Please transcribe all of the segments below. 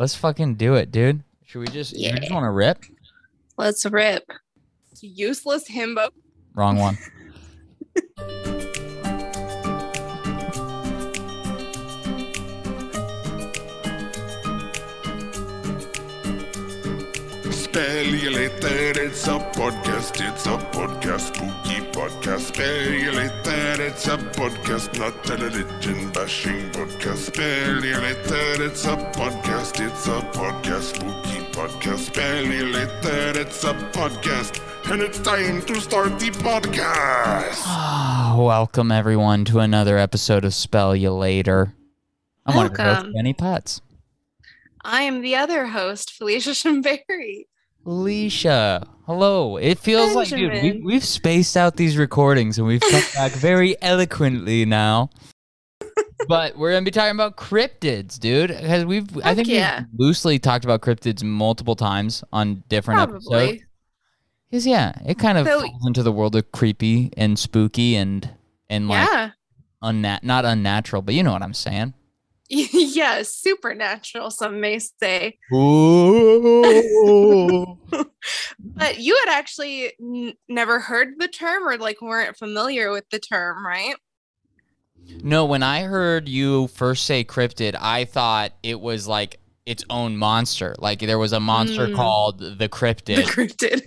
Let's fucking do it, dude. Should we just you just Yeah. want to rip? Let's rip. Useless himbo. Wrong one. Spell You Later, it's a podcast, it's a podcast, spooky podcast. Spell You Later, it's a podcast, not a religion bashing podcast. Spell You Later, it's a podcast, it's a podcast, spooky podcast. Spell You Later, it's a podcast, and it's time to start the podcast. Ah, welcome everyone to another episode of Spell You Later. I'm one of your hosts, Welcome. Benny Putz. I am the other host, Felicia Shimberry. Alicia, hello. It feels like, dude, we, we've spaced out these recordings and we've come back very eloquently now. but we're gonna be talking about cryptids, dude. Because we've, I think yeah. we've loosely talked about cryptids multiple times on different episodes. Because yeah, it kind of So- falls into the world of creepy and spooky and and like Yeah. unnat not unnatural, but you know what I'm saying. yeah, supernatural, some may say. Ooh. But you had actually n- never heard the term or like weren't familiar with the term, right? no, when I heard you first say cryptid, I thought it was like its own monster. Like there was a monster Mm. called the cryptid. The cryptid.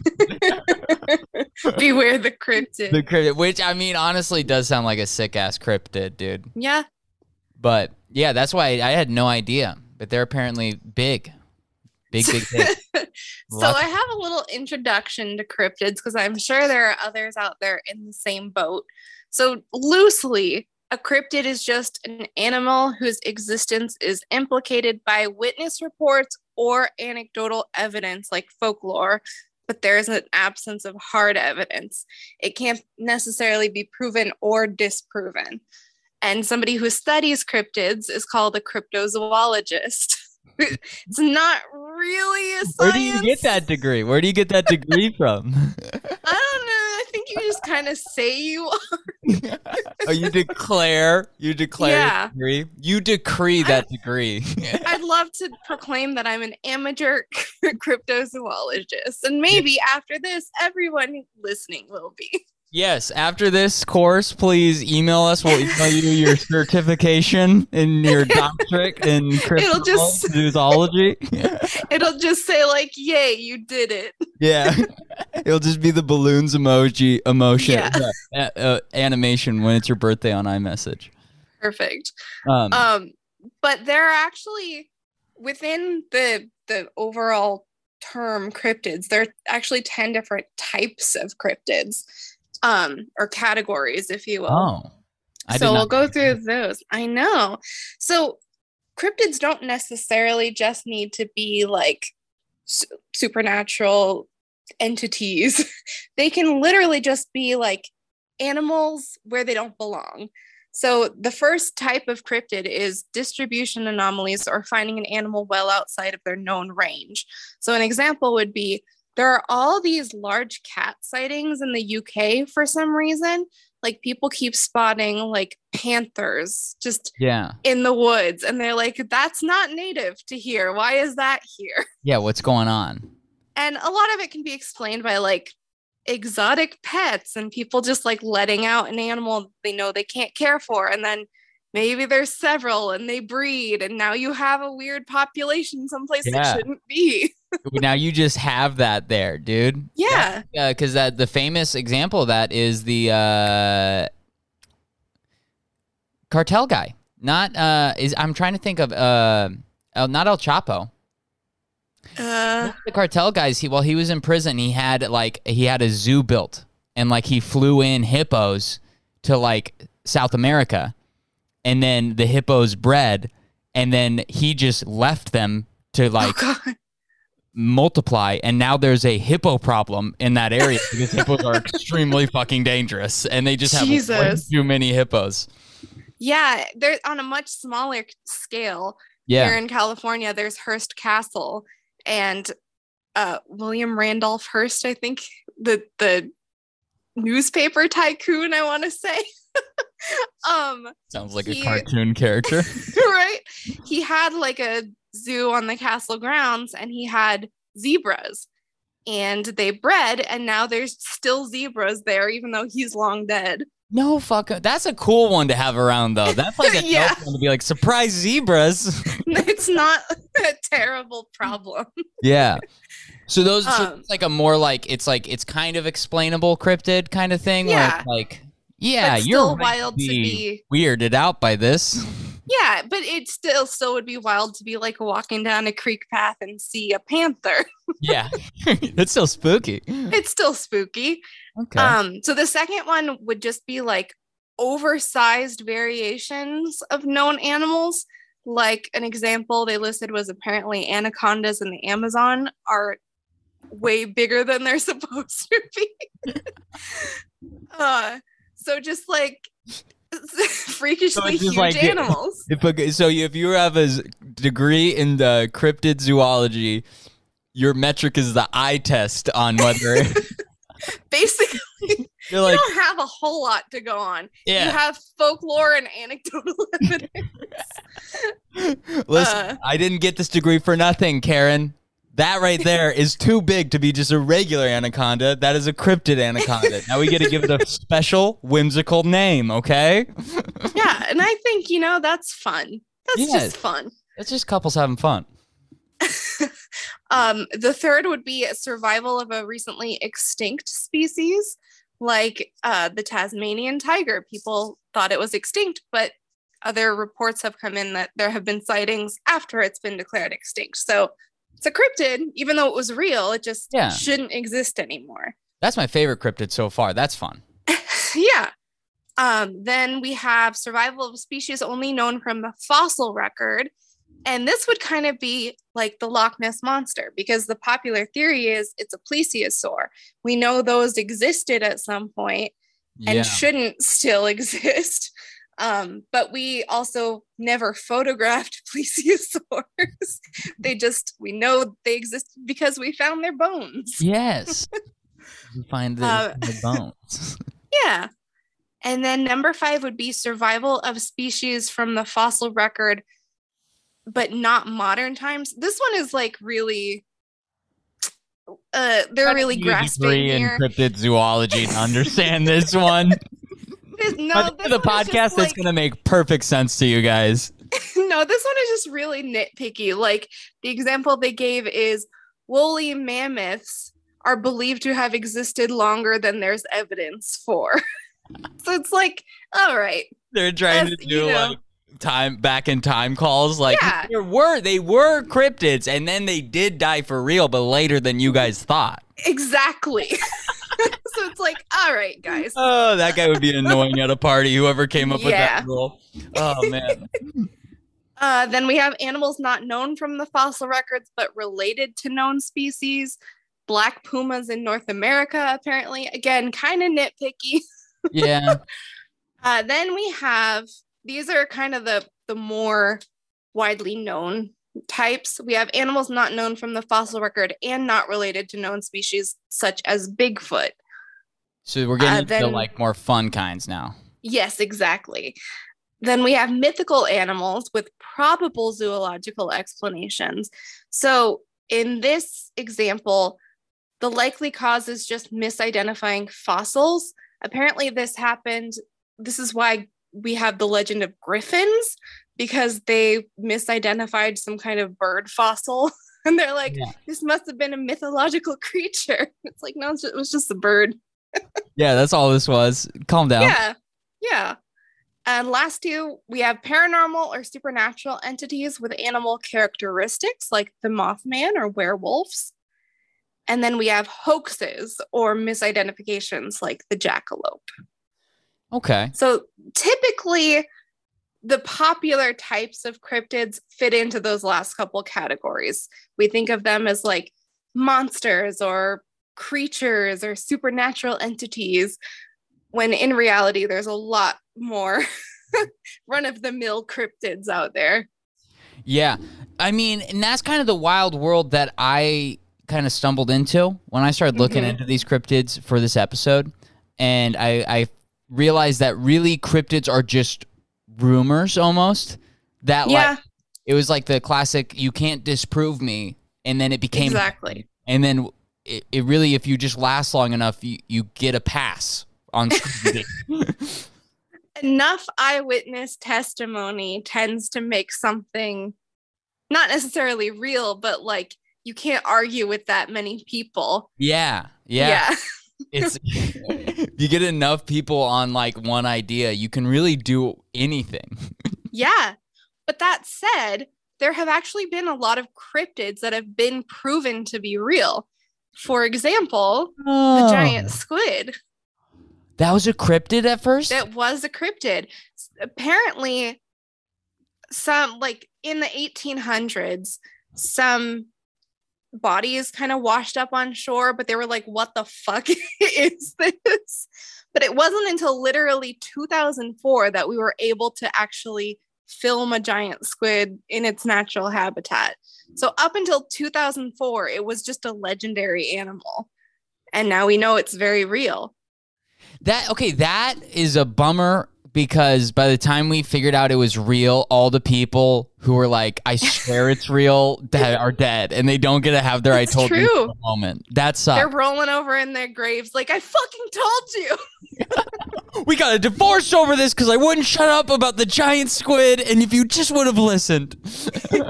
cryptid. Beware the cryptid. The cryptid, which I mean, honestly, does sound like a sick ass cryptid, dude. yeah. But yeah, that's why I had no idea. But they're apparently big, big, big, big. so I have a little introduction to cryptids because I'm sure there are others out there in the same boat. So loosely, a cryptid is just an animal whose existence is implicated by witness reports or anecdotal evidence like folklore, but there is an absence of hard evidence. It can't necessarily be proven or disproven. And somebody who studies cryptids is called a cryptozoologist. it's not really a science. Where do you get that degree? Where do you get that degree from? I don't know. I think you just kind of say you are. oh, you declare, you declare Yeah. degree. You decree that degree. I'd love to proclaim that I'm an amateur cryptozoologist. And maybe after this, everyone listening will be. Yes. After this course, please email us. We'll email you your certification in your doctorate in It'll just- cryptozoology. It'll just say, like, yay, you did it. yeah, it'll just be the balloons emoji, emotion, Yeah. uh, uh, animation when it's your birthday on iMessage. Perfect. Um, Um, but there are actually within the the overall term cryptids, there are actually 10 different types of cryptids. Um, or categories, if you will. oh, I so we'll go through those. I know. So cryptids don't necessarily just need to be like su- supernatural entities. they can literally just be like animals where they don't belong. So the first type of cryptid is distribution anomalies or finding an animal well outside of their known range. So an example would be there are all these large cat sightings in the UK for some reason. Like people keep spotting like panthers just Yeah, in the woods and they're like that's not native to here. Why is that here? yeah. What's going on? And a lot of it can be explained by like exotic pets and people just like letting out an animal they know they can't care for and then maybe there's several and they breed and now you have a weird population someplace Yeah. it shouldn't be. now you just have that there, dude. Yeah. because that the famous example of that is the uh, cartel guy. Not uh, is I'm trying to think of uh, El, not El Chapo. Uh The cartel guys. He while he was in prison, he had like he had a zoo built, and like he flew in hippos to like South America, and then the hippos bred, and then he just left them to like oh god. Multiply and now there's a hippo problem in that area because hippos are extremely fucking dangerous and they just have way Jesus. too many hippos Yeah, they're on a much smaller scale. yeah Here in California, there's Hearst Castle and uh, William Randolph Hearst, I think the the newspaper tycoon, I want to say. um, sounds like he- a cartoon character right? He had like a zoo on the castle grounds and he had zebras and they bred and now there's still zebras there even though he's long dead No fuck. That's a cool one to have around though. That's like a Yeah. one to be like surprise zebras. it's not a terrible problem yeah. So those so Um, it's like a more like it's like it's kind of explainable cryptid kind of thing. Yeah. like yeah, you're still right wild to be weirded out by this. Yeah but it still still would be wild to be like walking down a creek path and see a panther yeah, it's still spooky. it's still spooky Okay. Um, so the second one would just be like oversized variations of known animals. Like an example they listed was apparently anacondas in the Amazon are way bigger than they're supposed to be. uh, so just like freakishly just huge like- animals. If a, so, if you have a degree in the cryptid zoology, your metric is the eye test on whether Basically, you're like, you don't have a whole lot to go on. Yeah. You have folklore and anecdotal evidence. Listen, uh, I didn't get this degree for nothing, Karen. That right there is too big to be just a regular anaconda. That is a cryptid anaconda. now we get to give it a special, whimsical name, okay? yeah, and I think you know that's fun. That's Yes. just fun. It's just couples having fun. Um, the third would be a survival of a recently extinct species, like uh, the Tasmanian tiger. People thought it was extinct, but other reports have come in that there have been sightings after it's been declared extinct. So it's a cryptid, even though it was real, it just Yeah. shouldn't exist anymore. That's my favorite cryptid so far. That's fun. yeah. Um, then we have survival of species only known from the fossil record. And this would kind of be like the Loch Ness monster because the popular theory is it's a plesiosaur. We know those existed at some point and yeah. shouldn't still exist. Um, but we also never photographed plesiosaurs. they just, we know they exist because we found their bones. Yes. you find the, Uh, the bones. Yeah. And then number five would be survival of species from the fossil record, but not modern times. This one is like really, uh, they're really You need a grasping here. cryptid zoology to understand this one. This- no, the, this the one is podcast that's like- going to make perfect sense to you guys. no, this one is just really nitpicky. Like the example they gave is woolly mammoths are believed to have existed longer than there's evidence for. so it's like, all right, They're trying to you do know. like time back in time calls. Like Yeah. there were they were cryptids, and then they did die for real, but later than you guys thought. exactly. so it's like, all right, guys. Oh, that guy would be annoying at a party. Whoever came up with that rule. Oh man. Uh, then we have animals not known from the fossil records, but related to known species. Black pumas in North America, apparently. Again, kind of nitpicky. Yeah. Uh, then we have these are kind of the the more widely known types. We have animals not known from the fossil record and not related to known species, such as Bigfoot. So we're getting Uh, into like more fun kinds now. Yes, exactly. Then we have mythical animals with probable zoological explanations. So, in this example, the likely cause is just misidentifying fossils. Apparently, this happened. This is why we have the legend of griffins because they misidentified some kind of bird fossil. And they're like, Yeah. this must have been a mythological creature. It's like, no, it was just a bird. Yeah, that's all this was. Calm down. Yeah. Yeah. And last two, we have paranormal or supernatural entities with animal characteristics like the Mothman or werewolves. And then we have hoaxes or misidentifications like the jackalope. Okay. So typically, the popular types of cryptids fit into those last couple categories. We think of them as like monsters or creatures or supernatural entities, when in reality, there's a lot more run of the mill cryptids out there. Yeah. I mean, and that's kind of the wild world that I kind of stumbled into when I started looking Mhm. into these cryptids for this episode. And I, I realized that really cryptids are just rumors almost that Yeah. like it was like the classic you can't disprove me and then it became exactly. and then it, it really if you just last long enough you, you get a pass on Enough eyewitness testimony tends to make something not necessarily real, but like you can't argue with that many people. yeah yeah yeah, it's if you get enough people on like one idea you can really do anything Yeah. But that said, there have actually been a lot of cryptids that have been proven to be real. For example, the oh. giant squid. that was a cryptid at first that was a cryptid. Apparently, some like in the 1800s, some bodies kind of washed up on shore, but they were like, what the fuck is this? But it wasn't until literally 2004 that we were able to actually film a giant squid in its natural habitat. So, up until 2004, it was just a legendary animal. And now we know it's very real. That okay, that is a bummer because by the time we figured out it was real, all the people who were like, "I swear it's real," that are dead, and they don't get to have their "I told you" true. so moment. That sucks. They're rolling over in their graves like I fucking told you. We got a divorce over this because I wouldn't shut up about the giant squid, and if you just would have listened.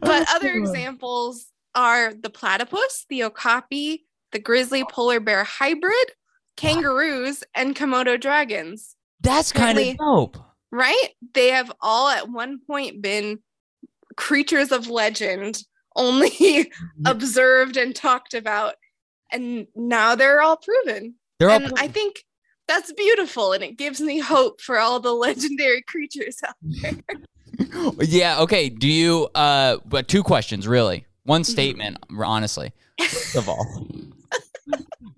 But other examples are the platypus, the okapi, the grizzly polar bear hybrid, kangaroos, and Komodo dragons. That's kind of dope. Right? They have all at one point been creatures of legend, only observed and talked about, and now they're all proven. They're all and I think that's beautiful, and it gives me hope for all the legendary creatures out there. yeah. Okay. Do you? Uh, but two questions really. One Mm-hmm. statement, honestly. First of all,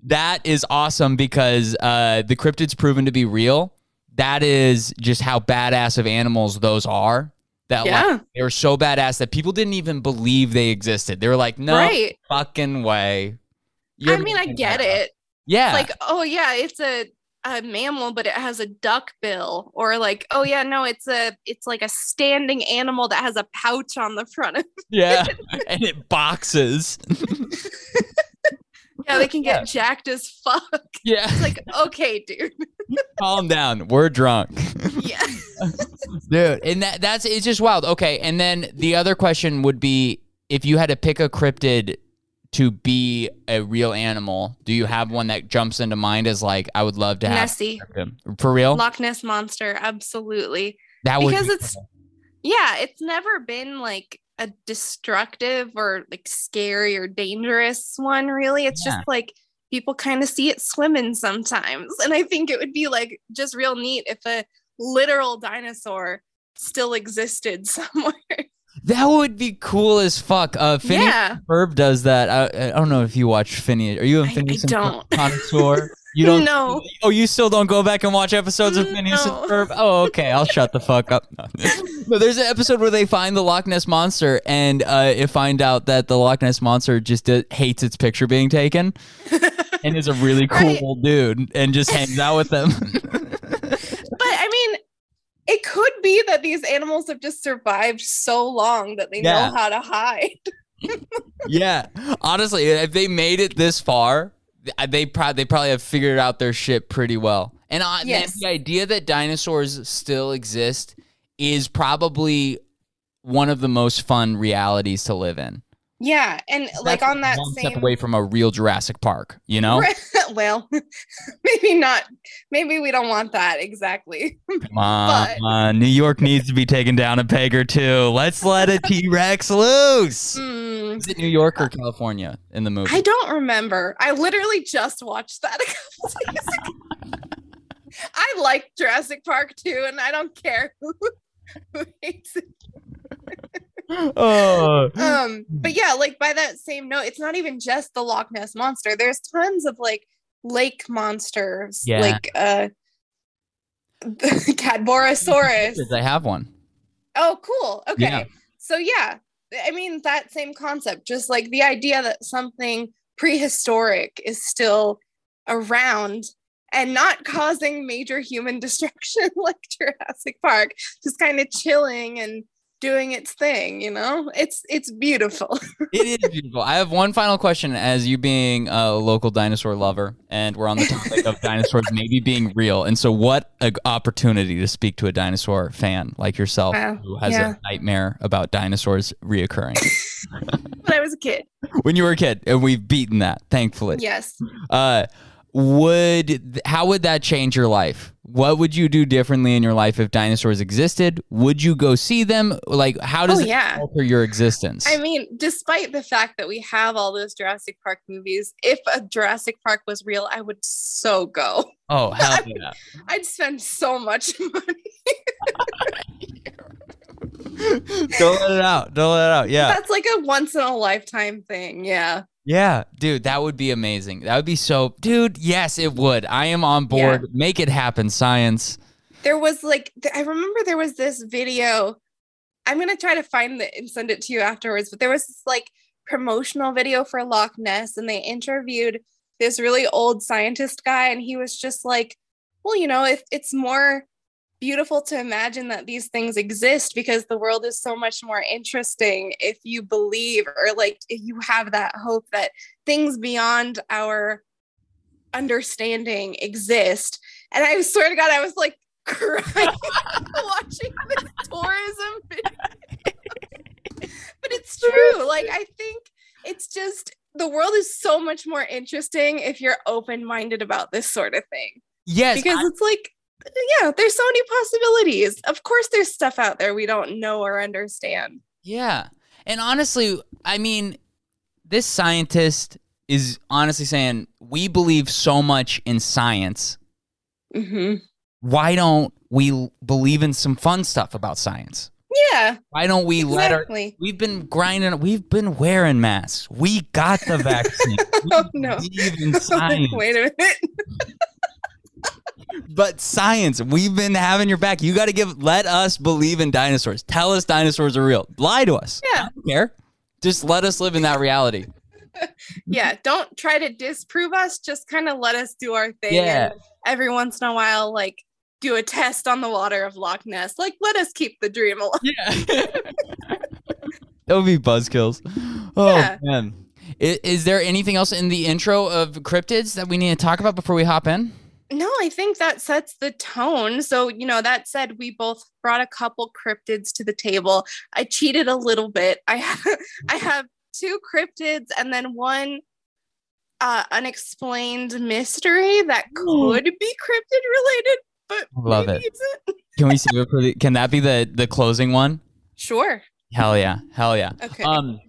that is awesome because uh, the cryptid's proven to be real. That is just how badass of animals those are. That like, they were so badass that people didn't even believe they existed. They were like, "No Right. fucking way." I You're mean, I get that up." it. Yeah. like oh yeah it's a, a mammal but it has a duck bill or like oh yeah no it's a it's like a standing animal that has a pouch on the front of yeah. and it boxes. yeah they can get Yeah. jacked as fuck yeah. it's like okay dude Calm down. We're drunk. yeah Dude, and that that's it's just wild. Okay, and then the other question would be if you had to pick a cryptid to be a real animal, do you have one that jumps into mind as like I would love to have nessie for real? loch ness monster absolutely that would because be it's- cool. yeah it's never been like a destructive or like scary or dangerous one really it's Yeah. just like people kind of see it swimming sometimes and i think it would be like just real neat if a literal dinosaur still existed somewhere that would be cool as fuck. Uh, Phineas yeah Ferb does that. I, I don't know if you watch Phineas. Are you a I- I Phineas and Ferb don't. connoisseur? You don't. No. Oh, you still don't go back and watch episodes of Phineas No. and Ferb? Oh, okay. I'll shut the fuck up. No. No, there's an episode where they find the Loch Ness monster, and uh, it find out that the Loch Ness monster just uh, hates its picture being taken, and is a really cool Right. dude, and just hangs out with them. but i mean it could be that these animals have just survived so long that they Yeah. know how to hide yeah, honestly, if they made it this far, they probably they probably have figured out their shit pretty well. And uh, man, Yes. the idea that dinosaurs still exist is probably one of the most fun realities to live in. Yeah and like on that one same step away from a real Jurassic Park, you know? well, maybe not. Maybe we don't want that exactly. Come on, But- on. New York needs to be taken down a peg or two. Let's let a T Rex loose. Hmm, Is it New York or California in the movie? I don't remember. I literally just watched that a couple days ago. I like Jurassic Park too, and I don't care who, who hates it. Oh, Um, but yeah, like by that same note, it's not even just the Loch Ness monster. There's tons of like lake monsters, Yeah. like uh, the Cadborosaurus. I have one. Oh, cool. Okay. Yeah. So yeah, I mean that same concept, just like the idea that something prehistoric is still around and not causing major human destruction like Jurassic Park, just kind of chilling and doing its thing, you know? It's it's beautiful. it is beautiful. I have one final question as you being a local dinosaur lover, and we're on the topic of dinosaurs maybe being real. And so, what an opportunity to speak to a dinosaur fan like yourself Wow. who has Yeah. a nightmare about dinosaurs reoccurring when I was a kid. when you were a kid, and we've beaten that, thankfully. Yes. Uh, would how would that change your life? What would you do differently in your life if dinosaurs existed? Would you go see them? Like, how does Oh, it yeah. alter your existence? I mean, despite the fact that we have all those Jurassic Park movies, if a Jurassic Park was real, I would so go. oh hell yeah! I'd spend so much money. Don't let it out. Don't let it out. Yeah. That's like a once in a lifetime thing. Yeah. Yeah, dude, that would be amazing. That would be so, dude. Yes, it would. I am on board. Make it happen, science. There was like, I remember there was this video. I'm going to try to find it and send it to you afterwards, but there was this like promotional video for Loch Ness and they interviewed this really old scientist guy and he was just like, well, you know, if it's more beautiful to imagine that these things exist because the world is so much more interesting if you believe or like if you have that hope that things beyond our understanding exist. And I swear to God, I was like crying watching this tourism video. but it's true. Like, I think it's just the world is so much more interesting if you're open minded about this sort of thing Yes, because I- it's like yeah there's so many possibilities of course there's stuff out there we don't know or understand yeah. And honestly, I mean, this scientist is honestly saying we believe so much in science. hmm Why don't we believe in some fun stuff about science? yeah Why don't we let our We've been grinding. We've been wearing masks. We got the vaccine. We Oh, no. believe in science. wait a minute But science, we've been having your back. You got to give. Let us believe in dinosaurs. Tell us dinosaurs are real. Lie to us. Yeah. Care. Just let us live in that reality. yeah don't try to disprove us just kind of let us do our thing Yeah. and every once in a while like do a test on the water of loch ness like let us keep the dream alive Yeah. that would be buzzkills. Oh Yeah. man. Is, is there anything else in the intro of cryptids that we need to talk about before we hop in? No, I think that sets the tone. So, you know, that said, we both brought a couple cryptids to the table. I cheated a little bit. I have, I have two cryptids and then one uh, unexplained mystery that could be cryptid related, but Love it. isn't. Can we see it Can that be the the closing one? Sure. Hell yeah. Hell yeah. Okay. Um,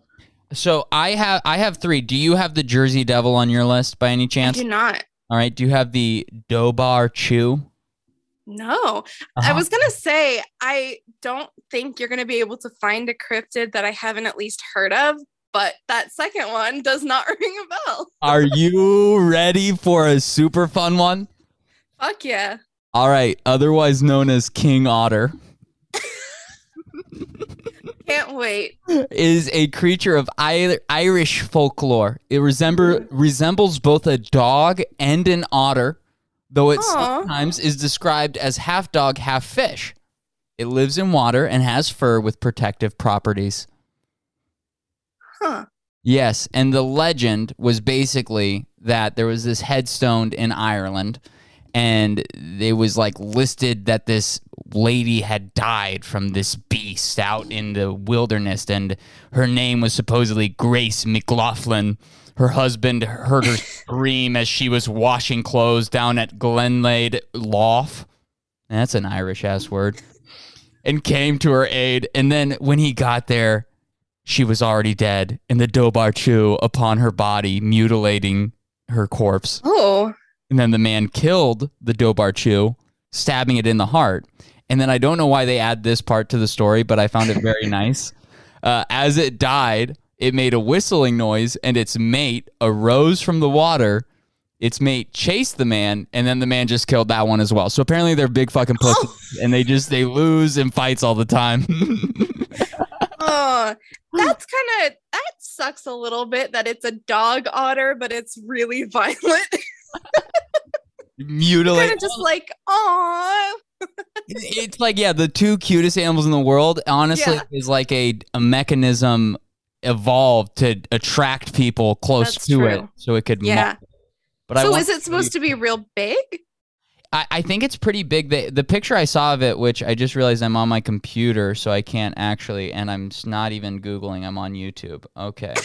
so I have I have three. Do you have the Jersey Devil on your list by any I chance? do not. All right. Do you have the Dobhar-chú? No. I Uh-huh. was going to say, I don't think you're going to be able to find a cryptid that I haven't at least heard of, but that second one does not ring a bell. Are you ready for a super fun one? Fuck yeah. All right. Otherwise known as King Otter. Can't wait. is a creature of Irish folklore. It resemble, mm. resembles both a dog and an otter, though it Aw. sometimes is described as half dog, half fish. It lives in water and has fur with protective properties. Huh. Yes, and the legend was basically that there was this headstone in Ireland, and it was like listed that this lady had died from this beast out in the wilderness, and her name was supposedly Grace McLaughlin. Her husband heard her scream as she was washing clothes down at Glenade Lough. That's an Irish ass word. And came to her aid. And then when he got there, she was already dead, and the Dobhar-chú upon her body, mutilating her corpse. Oh. And then the man killed the Dobhar-chú, stabbing it in the heart. And then I don't know why they add this part to the story, but I found it very nice. Uh, as it died, it made a whistling noise, and its mate arose from the water. Its mate chased the man, and then the man just killed that one as well. So apparently they're big fucking pussies, and they just they lose in fights all the time. Oh. That's kind of that sucks a little bit that it's a dog otter, but it's really violent. Mutilate. kind of just like, oh, it's like yeah, the two cutest animals in the world. Honestly, Yeah. is like a a mechanism evolved to attract people close That's to true. it, so it could. Yeah. But I so is it supposed to be real big? I, I think it's pretty big. The, the picture I saw of it, which I just realized I'm on my computer, so I can't actually, and I'm not even Googling, I'm on YouTube. Okay.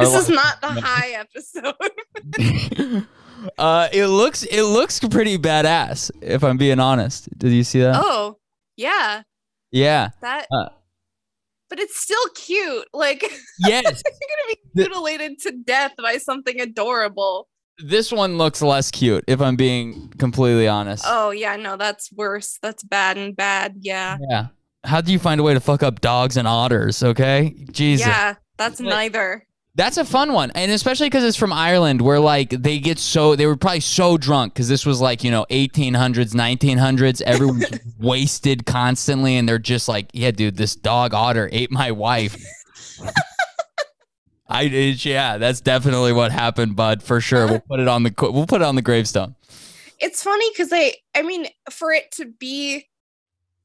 This is not the high episode. uh, it looks it looks pretty badass. If I'm being honest, did you see that? oh, yeah. Yeah. That Uh, but it's still cute. Like Yes. you're gonna be The- mutilated to death by something adorable. this one looks less cute. If I'm being completely honest. Oh yeah, no, that's worse. That's bad and bad. Yeah. Yeah. How do you find a way to fuck up dogs and otters? Okay. Jesus. Yeah, that's neither. That's a fun one, and especially because it's from Ireland, where like they get so they were probably so drunk because this was like you know 1800s, 1900s. Everyone's wasted constantly, and they're just like, yeah, dude, this dog otter ate my wife. I yeah, that's definitely what happened, bud, for sure. We'll put it on the we'll put it on the gravestone. It's funny because I I mean, for it to be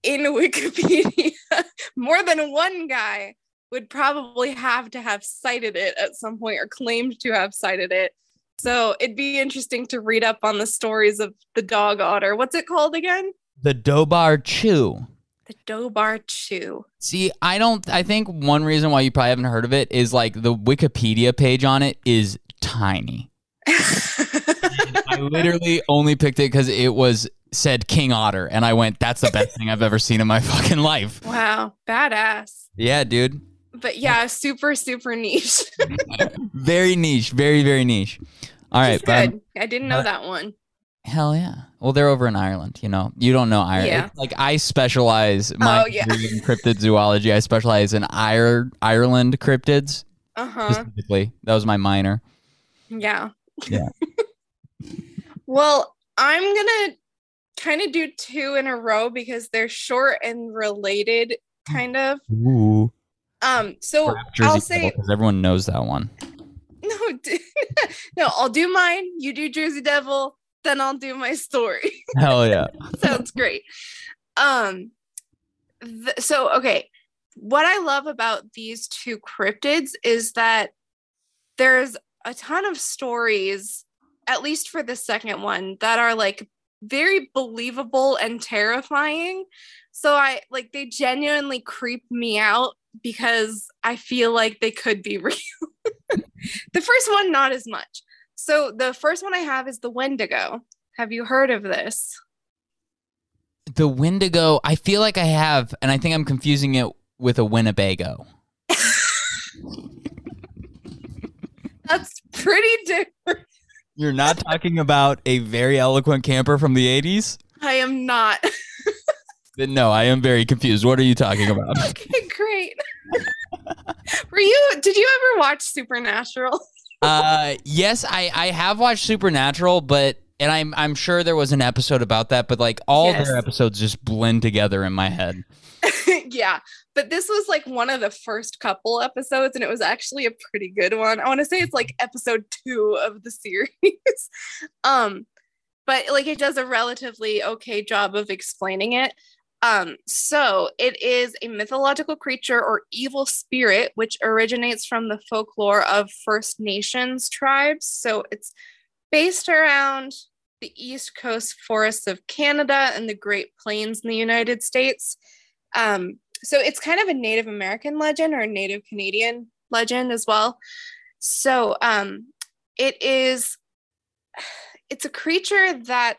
in Wikipedia, more than one guy would probably have to have cited it at some point or claimed to have cited it. So it'd be interesting to read up on the stories of the dog otter. What's it called again? The Dobhar-chú. The Dobhar-chú. See, I don't. I think one reason why you probably haven't heard of it is like the Wikipedia page on it is tiny. I literally only picked it because it was said King Otter, and I went, "That's the best thing I've ever seen in my fucking life." wow, badass. Yeah, dude. But yeah, super, super niche. Very niche. Very very niche. All right, good. I didn't know that one. hell yeah. Well, they're over in Ireland. You know, you don't know Ireland. Yeah. Like I specialize my Oh, yeah. in cryptid zoology. I specialize in Ire- Ireland cryptids Uh huh. specifically. That was my minor. Yeah. Yeah. well, I'm gonna kind of do two in a row because they're short and related, kind of. Ooh. Um, so I'll say because everyone knows that one. no, no. I'll do mine. You do Jersey Devil, then I'll do my story. Hell yeah. Sounds great. Um, th- so okay, what I love about these two cryptids is that there's a ton of stories, at least for the second one, that are like very believable and terrifying. So I like they genuinely creep me out because I feel like they could be real. the first one, not as much. So the first one I have is the Wendigo. Have you heard of this? The Wendigo, I feel like I have, and I think I'm confusing it with a Winnebago. That's pretty different. You're not talking about a very eloquent camper from the 80s? I am not. Then no, I am very confused. What are you talking about? okay, great. Were you did you ever watch Supernatural? uh, yes, I, I have watched Supernatural, but and I'm I'm sure there was an episode about that, but like all Yes. their episodes just blend together in my head. yeah, but this was like one of the first couple episodes and it was actually a pretty good one. I want to say it's like episode 2 of the series. um but like it does a relatively okay job of explaining it. Um, so it is a mythological creature or evil spirit which originates from the folklore of First Nations tribes. So it's based around the East Coast forests of Canada and the Great Plains in the United States. Um, so it's kind of a Native American legend or a Native Canadian legend as well. So um, it is, it's a creature that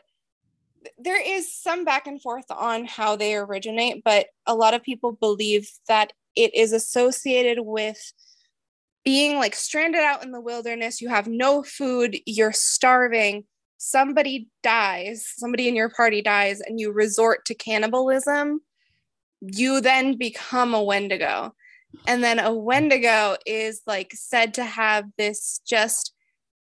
there is some back and forth on how they originate, but a lot of people believe that it is associated with being like stranded out in the wilderness. You have no food, you're starving, somebody dies, somebody in your party dies, and you resort to cannibalism. You then become a Wendigo. And then a Wendigo is like said to have this just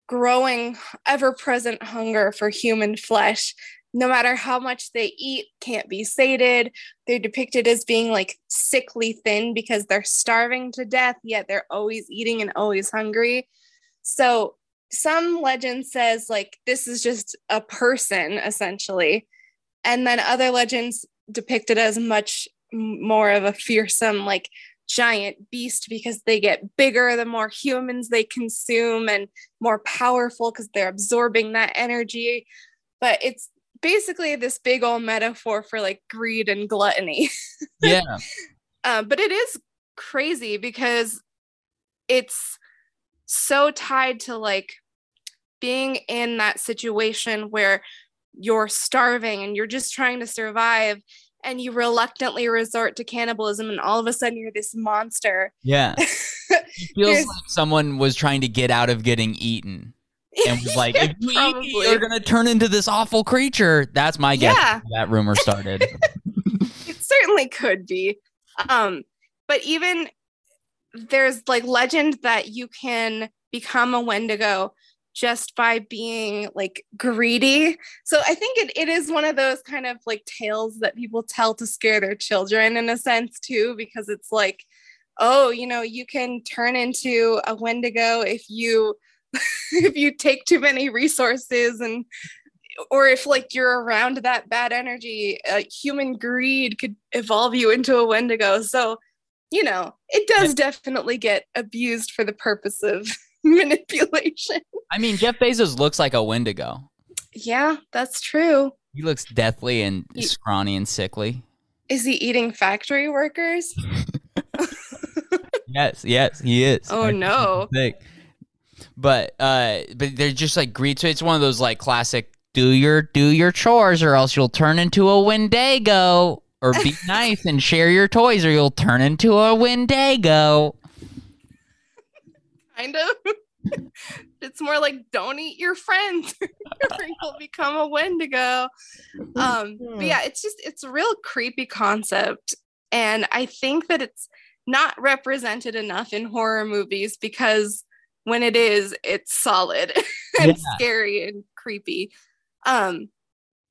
growing, ever present hunger for human flesh no matter how much they eat, can't be sated. They're depicted as being like sickly thin because they're starving to death, yet they're always eating and always hungry. So some legend says like this is just a person essentially and then other legends depict it as much more of a fearsome like giant beast because they get bigger the more humans they consume and more powerful because they're absorbing that energy but it's basically this big old metaphor for like greed and gluttony Yeah. uh, but it is crazy because it's so tied to like being in that situation where you're starving and you're just trying to survive and you reluctantly resort to cannibalism and all of a sudden you're this monster Yeah. It feels like someone was trying to get out of getting eaten and was like, if eat me, Probably. you're gonna turn into this awful creature. That's my guess. Yeah. That rumor started. it certainly could be um but even there's like legend that you can become a wendigo just by being like greedy so i think it, it is one of those kind of like tales that people tell to scare their children in a sense too because it's like oh you know you can turn into a wendigo if you if you take too many resources and or if like you're around that bad energy uh, human greed could evolve you into a wendigo so you know it does definitely get abused for the purpose of manipulation I mean, Jeff Bezos looks like a Wendigo. yeah that's true He looks deathly and You- scrawny and sickly. is he eating factory workers Yes, yes, he is. oh I- no Sick. But uh, but they're just like greed. So it's one of those like classic do your do your chores or else you'll turn into a Wendigo. Or be nice and share your toys or you'll turn into a Wendigo. kind of it's more like don't eat your friends you'll become a wendigo um but yeah it's just it's a real creepy concept and i think that it's not represented enough in horror movies because when it is it's solid. And Yeah. scary and creepy. Um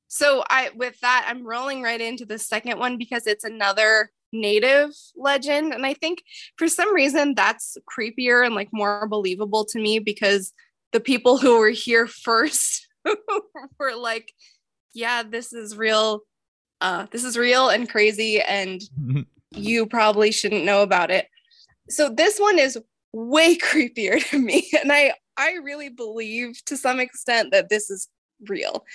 so i with that i'm rolling right into the second one because it's another native legend. And i think for some reason that's creepier and like more believable to me because the people who were here first were like yeah this is real uh this is real and crazy and you probably shouldn't know about it. So this one is way creepier to me. And i i really believe to some extent that this is real.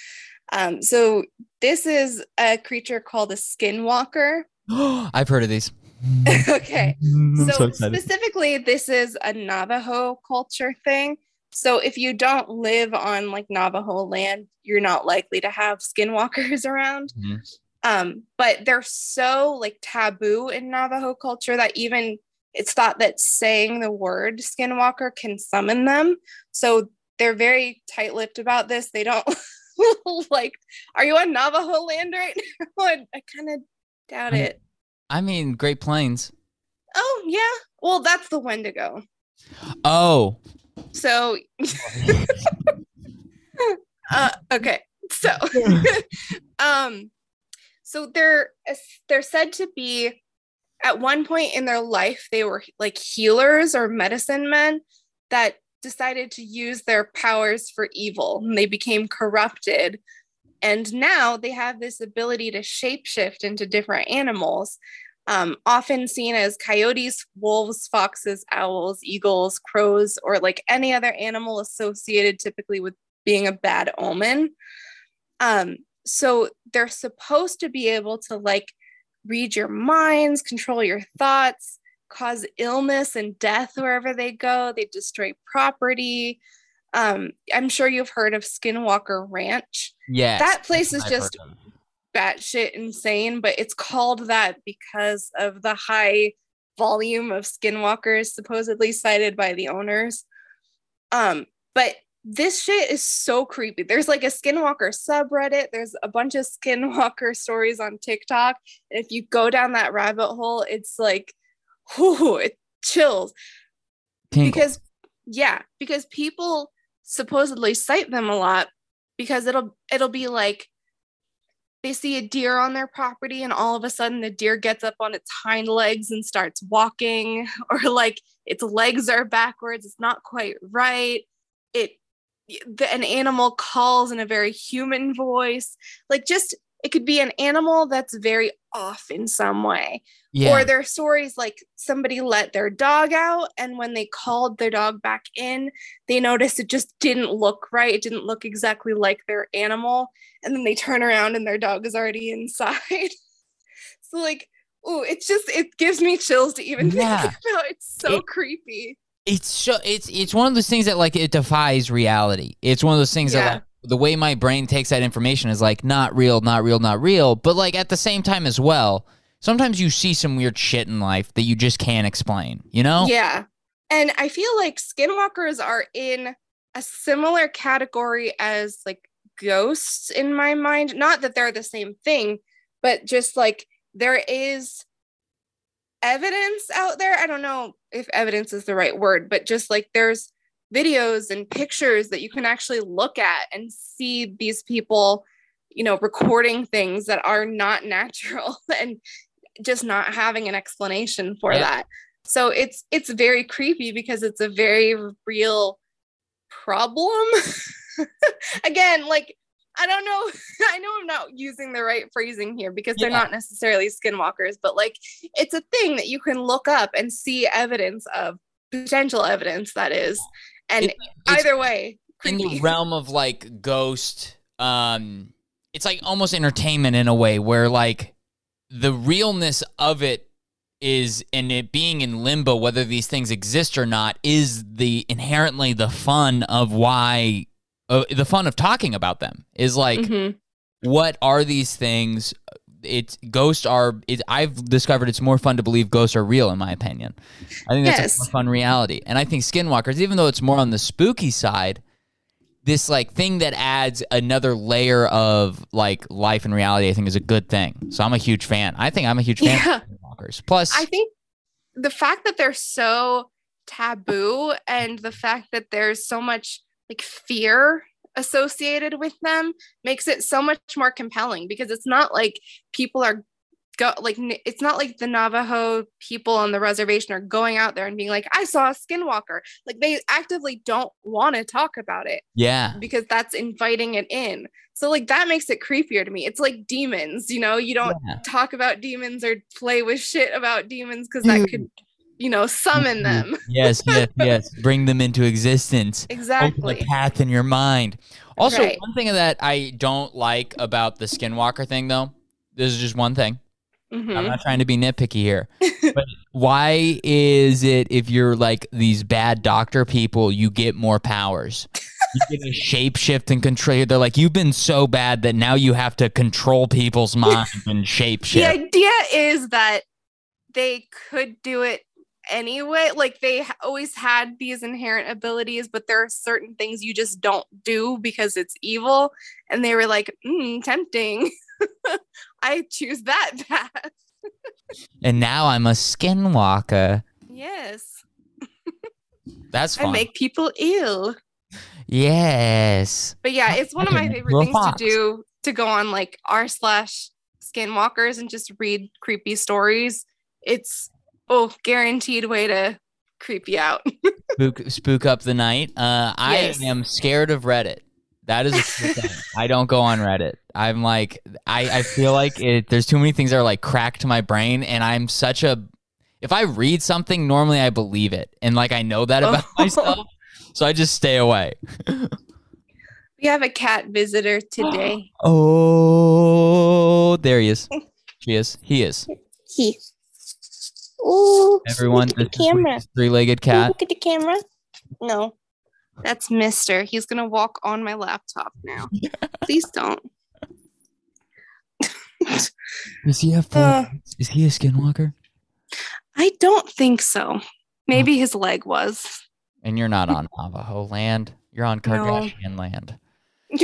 Um so this is a creature called a skinwalker. I've heard of these. okay. I'm so, specifically this is a navajo culture thing. So if you don't live on like navajo land you're not likely to have skinwalkers around. Mhm. um but they're so like taboo in navajo culture that even it's thought that saying the word skinwalker can summon them. So they're very tight-lipped about this. They don't like are you on navajo land right now? I, I kind of doubt I'm- it. I mean, Great Plains. oh yeah. Well that's the wendigo Oh, So, uh, okay. So, um, so they're they're said to be at one point in their life they were like healers or medicine men that decided to use their powers for evil and they became corrupted and now they have this ability to shapeshift into different animals um, often seen as coyotes, wolves, foxes, owls, eagles, crows, or like any other animal associated typically with being a bad omen. Um, so they're supposed to be able to like read your minds, control your thoughts, cause illness and death wherever they go. They destroy property. Um, I'm sure you've heard of Skinwalker Ranch. Yeah. That place is I've just batshit insane, but it's called that because of the high volume of skinwalkers supposedly sighted by the owners. Um, but this shit is so creepy. There's like a skinwalker subreddit, there's a bunch of skinwalker stories on TikTok. And if you go down that rabbit hole, it's like, whew, it chills. Because yeah because people supposedly sight them a lot because it'll it'll be like they see a deer on their property and all of a sudden the deer gets up on its hind legs and starts walking or like its legs are backwards. It's not quite right. It the, an animal calls in a very human voice. Like just it could be an animal that's very off in some way. Yeah. Or there are stories like somebody let their dog out, and when they called their dog back in, they noticed it just didn't look right. It didn't look exactly like their animal. And then they turn around and their dog is already inside. so, like, oh, it's just, it gives me chills to even Yeah. think about. It's so It- creepy. It's so it's it's one of those things that like it defies reality. It's one of those things Yeah. that like, the way my brain takes that information is like not real, not real, not real. But like at the same time as well, sometimes you see some weird shit in life that you just can't explain. You know? Yeah. And I feel like skinwalkers are in a similar category as like ghosts in my mind. Not that they're the same thing, but just like there is evidence out there. I don't know if evidence is the right word, but just like there's videos and pictures that you can actually look at and see these people, you know, recording things that are not natural and just not having an explanation for Yeah. that. So it's it's very creepy because it's a very real problem. Again, like I don't know. I know I'm not using the right phrasing here because they're Yeah. not necessarily skinwalkers, but like it's a thing that you can look up and see evidence of potential evidence that is. And It- either way, in the realm of like ghost um it's like almost entertainment in a way where like the realness of it is and it being in limbo whether these things exist or not is the inherently the fun of why uh, the fun of talking about them is like Mhm. what are these things it's ghosts are it, i've discovered it's more fun to believe ghosts are real in my opinion i think that's Yes. a more fun reality and i think skinwalkers even though it's more on the spooky side this like thing that adds another layer of like life and reality i think is a good thing so i'm a huge fan i think i'm a huge fan Yeah. of skinwalkers plus I think the fact that they're so taboo and the fact that there's so much like fear associated with them makes it so much more compelling because it's not like people are go like it's not like the Navajo people on the reservation are going out there and being like I saw a skinwalker. Like they actively don't want to talk about it yeah. because that's inviting it in. So like that makes it creepier to me. It's like demons you know? You don't yeah. talk about demons or play with shit about demons because that could you know summon them yes yes yes bring them into existence open exactly the path in your mind. Also, Right. one thing that I don't like about the Skinwalker thing, though, this is just one thing. I'm Mhm. not trying to be nitpicky here, but why is it if you're like these bad doctor people, you get more powers? You get a shapeshift and control. They're like, you've been so bad that now you have to control people's minds and shape shift. the idea is that they could do it anyway like they always had these inherent abilities but there are certain things you just don't do because it's evil. And they were like mm, tempting. I choose that path. And now I'm a Skinwalker. yes. That's i make people ill yes. But yeah, it's one of my favorite things to do to go on like r slash skinwalkers and just read creepy stories. It's oh guaranteed way to creep you out. spook spook up the night. Uh, I Yes. am scared of Reddit. That is a thing. I don't go on Reddit. I'm like, I, I feel like it, there's too many things that are like cracked to my brain, and I'm such a. If I read something, normally I believe it, and like I know that about Oh. myself, so I just stay away. we have a cat visitor today. Oh, there he is. She is. He is. he. Oh, Everyone, look at the camera. Three-legged cat. Look at the camera. No, that's Mister. He's gonna walk on my laptop now. Please don't. Does he have four? Uh. is he a skinwalker? I don't think so. Maybe his leg was. And you're not on Navajo land. You're on No. Kardashian land.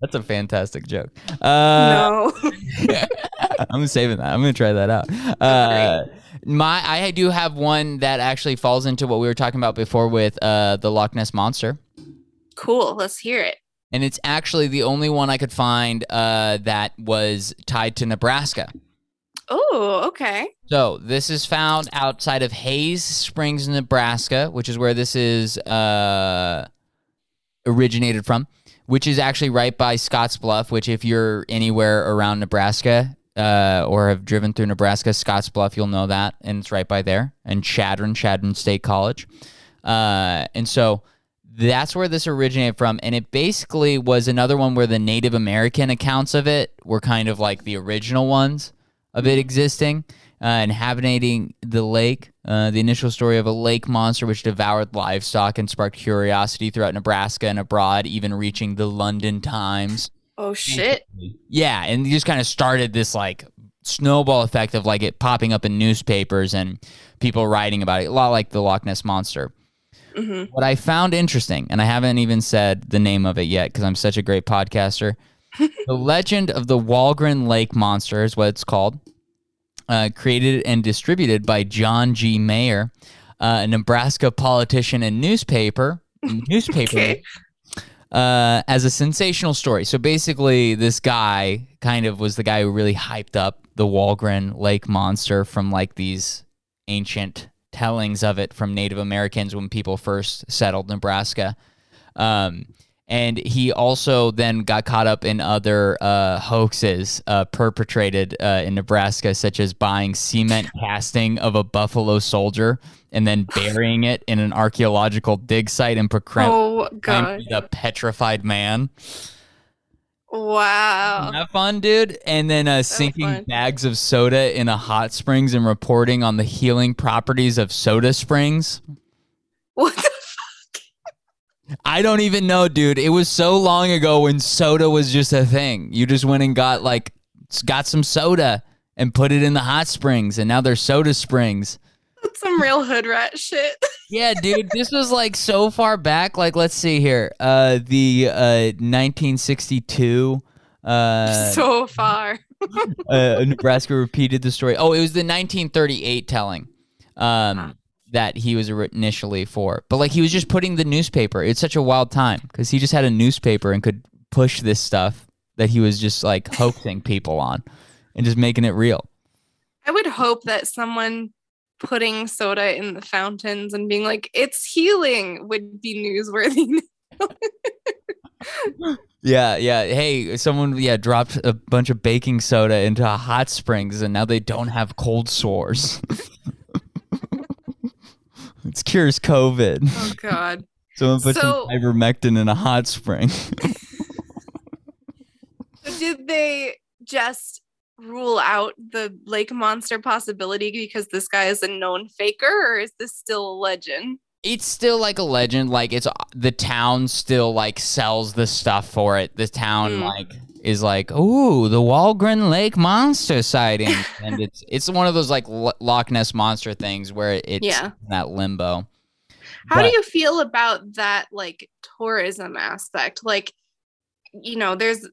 That's a fantastic joke. Uh, no. I'm saving that. I'm gonna try that out. Uh, my I do have one that actually falls into what we were talking about before with uh, the Loch Ness monster, cool. Let's hear it. and it's actually the only one I could find uh, that was tied to Nebraska. Oh, okay. So this is found outside of Hayes Springs, Nebraska, which is where this is uh, originated from, which is actually right by Scotts Bluff. Which, if you're anywhere around Nebraska uh, or have driven through Nebraska, Scotts Bluff, you'll know that, and it's right by there. And Chadron, Chadron State College, uh, and so that's where this originated from. And it basically was another one where the Native American accounts of it were kind of like the original ones of it existing, uh, inhabiting the lake. Uh, the initial story of a lake monster which devoured livestock and sparked curiosity throughout Nebraska and abroad, even reaching the London Times. Oh shit. Yeah, and you just kind of started this like snowball effect of like it popping up in newspapers and people writing about it, a lot like the Loch Ness monster. hmm What I found interesting, and I haven't even said the name of it yet because I'm such a great podcaster. the Legend of the Walgren Lake Monster is what it's called. Uh, created and distributed by John G. Maher, uh, a Nebraska politician and newspaper newspaper Okay. uh, as a sensational story. So basically, this guy kind of was the guy who really hyped up the Walgren Lake monster from like these ancient tellings of it from Native Americans when people first settled Nebraska. Um, and he also then got caught up in other uh, hoaxes uh, perpetrated uh, in Nebraska, such as buying cement casting of a buffalo soldier and then burying it in an archaeological dig site in Procre- Oh god. the petrified man. Wow. Isn't that fun, dude? And then uh, sinking bags of soda in a hot springs and reporting on the healing properties of soda springs. What the I don't even know, dude. It was so long ago when soda was just a thing. You just went and got like got some soda and put it in the hot springs, and now there's soda springs. That's some real hood rat shit. Yeah, dude, this was like so far back. Like, let's see here. Uh, the uh 1962. Uh, so far. uh, Nebraska repeated the story. Oh, it was the 1938 telling um, that he was initially for. But like he was just putting the newspaper. It's such a wild time because he just had a newspaper and could push this stuff that he was just like hoaxing people on and just making it real. I would hope that someone putting soda in the fountains and being like, it's healing would be newsworthy. Yeah, yeah. Hey, someone yeah dropped a bunch of baking soda into hot springs and now they don't have cold sores. it cures COVID. oh god. Someone put So- some ivermectin in a hot spring. Did they just rule out the lake monster possibility because this guy is a known faker or is this still a legend? it's still like a legend. Like it's the town still like sells the stuff for it. The town Mm. like is like, ooh, the Walgren Lake monster sighting, and it's it's one of those like L- Loch Ness monster things where it's Yeah. in that limbo. How But- do you feel about that like tourism aspect? Like, you know, there's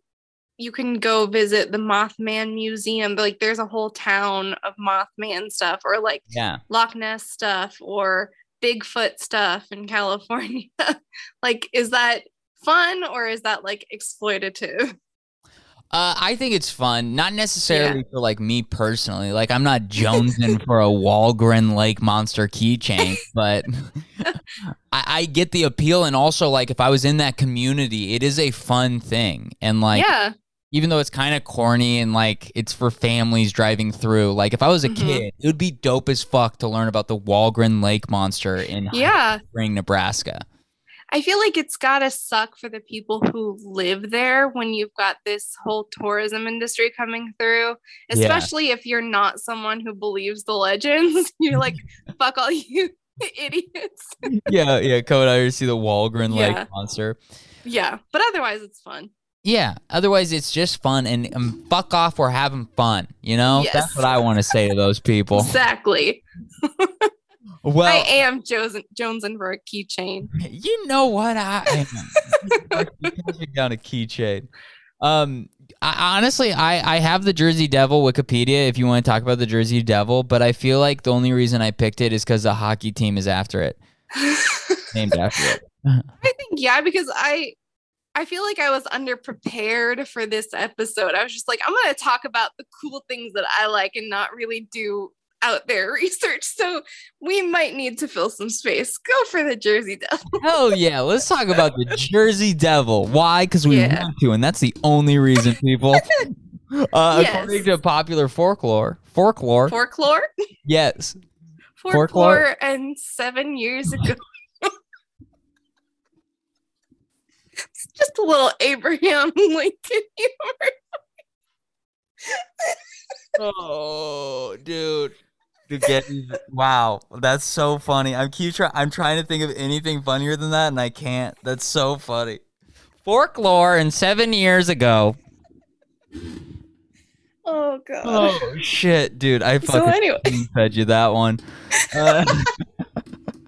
you can go visit the Mothman Museum, but like there's a whole town of Mothman stuff or like Yeah. Loch Ness stuff or Bigfoot stuff in California. like, is that fun or is that like exploitative? Uh, I think it's fun, not necessarily for like me personally. Like I'm not jonesing for a Walgren Lake Monster keychain, but I, I get the appeal. And also, like if I was in that community, it is a fun thing. And like, yeah. even though it's kind of corny and like it's for families driving through, like if I was a Mhm. kid, it would be dope as fuck to learn about the Walgren Lake Monster in Yeah. Spring, Nebraska. I feel like it's gotta suck for the people who live there when you've got this whole tourism industry coming through, Yeah. especially if you're not someone who believes the legends. You're like, fuck all you idiots. yeah, yeah. Code I see the Walgren Yeah. Monster. Yeah, but otherwise it's fun. Yeah. Otherwise, it's just fun and um, fuck off. We're having fun. You know, Yes. that's what I want to say to those people. Exactly. Well, I am Jones jonesing for a keychain. you know what I am. down a keychain. Um, I, honestly, I I have the Jersey Devil Wikipedia if you want to talk about the Jersey Devil, but I feel like the only reason I picked it is because the hockey team is after it, named after it. I think yeah, because I I feel like I was underprepared for this episode. I was just like, I'm going to talk about the cool things that I like and not really do out there research. So we might need to fill some space. Go for the Jersey Devil. Hell yeah. Let's talk about the Jersey Devil. Why? Because we Yeah. want to, and that's the only reason, people. Uh, Yes. According to popular folklore, folklore, Folklore? yes, Folklore, Folklore? and seven years ago. it's just a little Abraham Lincoln humor. Oh, dude. To get wow, that's so funny. I'm keep try- I'm trying to think of anything funnier than that, and I can't. That's so funny. Folklore and seven years ago. Oh god. Oh shit, dude! I so fucking anyway, fed you that one. Uh,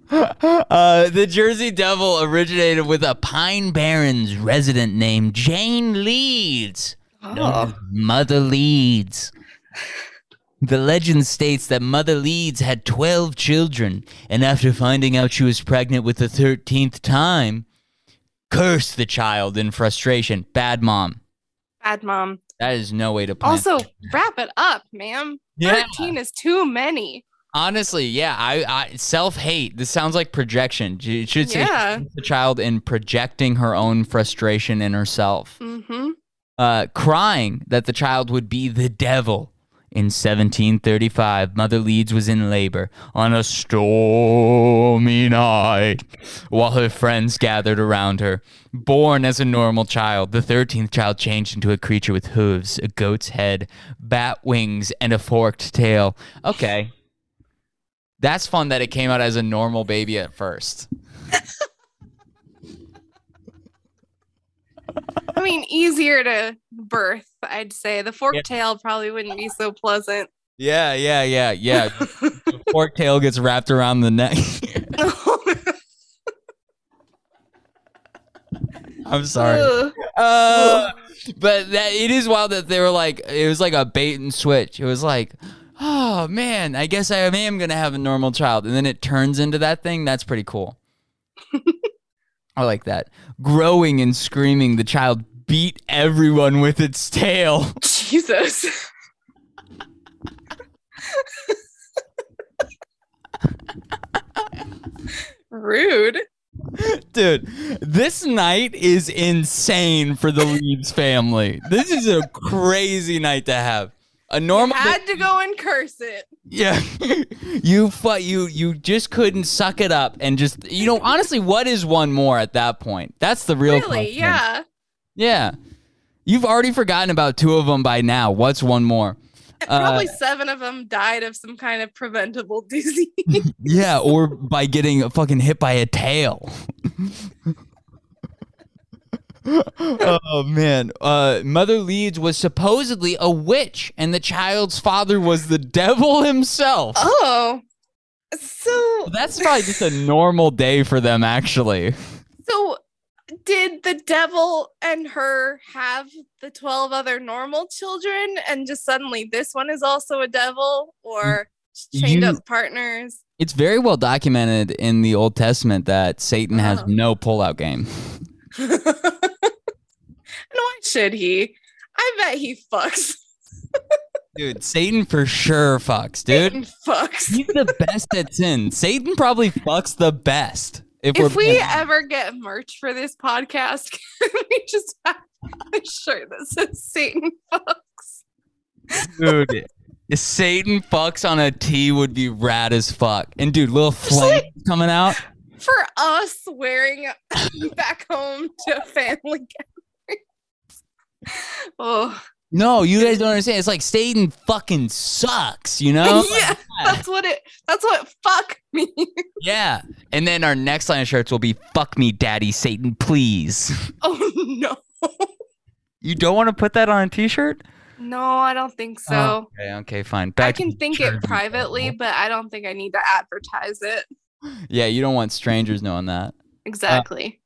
uh, the Jersey Devil originated with a Pine Barrens resident named Jane Leeds. known oh, Mother Leeds. The legend states that Mother Leeds had 12 children, and after finding out she was pregnant with the 13th time, cursed the child in frustration. Bad mom. bad mom. That is no way to plan. Also, wrap it up, ma'am. Yeah. 13 is too many. Honestly, yeah, I, I self hate. This sounds like projection. It should say Yeah. the child in projecting her own frustration in herself. Mm-hmm. uh, crying that the child would be the devil. In 1735, Mother Leeds was in labor on a stormy night while her friends gathered around her. Born as a normal child, the 13th child changed into a creature with hooves, a goat's head, bat wings, and a forked tail. Okay. That's fun that it came out as a normal baby at first. I mean, easier to birth, I'd say. The fork Yeah. tail probably wouldn't be so pleasant. Yeah, yeah, yeah, yeah. the forked tail gets wrapped around the neck. I'm sorry. Uh, but that it is wild that they were like it was like a bait and switch. It was like, oh man, I guess I am gonna have a normal child, and then it turns into that thing. That's pretty cool. I like that. Growing and screaming, the child beat everyone with its tail. Jesus. Rude. Dude, this night is insane for the Leeds family. This is a crazy night to have. A normal Had to go and curse it. Yeah, you fu- you you just couldn't suck it up and just you know honestly, what is one more at that point? That's the real Really? question. Yeah. yeah. You've already forgotten about two of them by now. What's one more? Uh, Probably seven of them died of some kind of preventable disease. Yeah, or by getting fucking hit by a tail. Oh man. Uh Mother Leeds was supposedly a witch and the child's father was the devil himself. oh. So That's probably just a normal day for them actually. so did the devil and her have the 12 other normal children and just suddenly this one is also a devil or chained You- up partners? It's very well documented in the Old Testament that Satan has Oh. no pullout game. should he? I bet he fucks. Dude, Satan for sure fucks, dude. Satan fucks. He's the best at sin. Satan probably fucks the best. If, If we being- ever get merch for this podcast, can we just have a shirt that says Satan fucks? dude, if Satan fucks on a T would be rad as fuck. And dude, little flames coming out. For us wearing back home to family. Oh, No, you guys don't understand. It's like Satan fucking sucks, you know? yeah, that's what it. That's what fuck me. Yeah. And then our next line of shirts will be "Fuck me, Daddy Satan, please." Oh no, You don't want to put that on a T-shirt? no, I don't think so. Oh, okay, okay, fine. I Back to can think it privately, but I don't think I need to advertise it. Yeah, you don't want strangers knowing that. Exactly.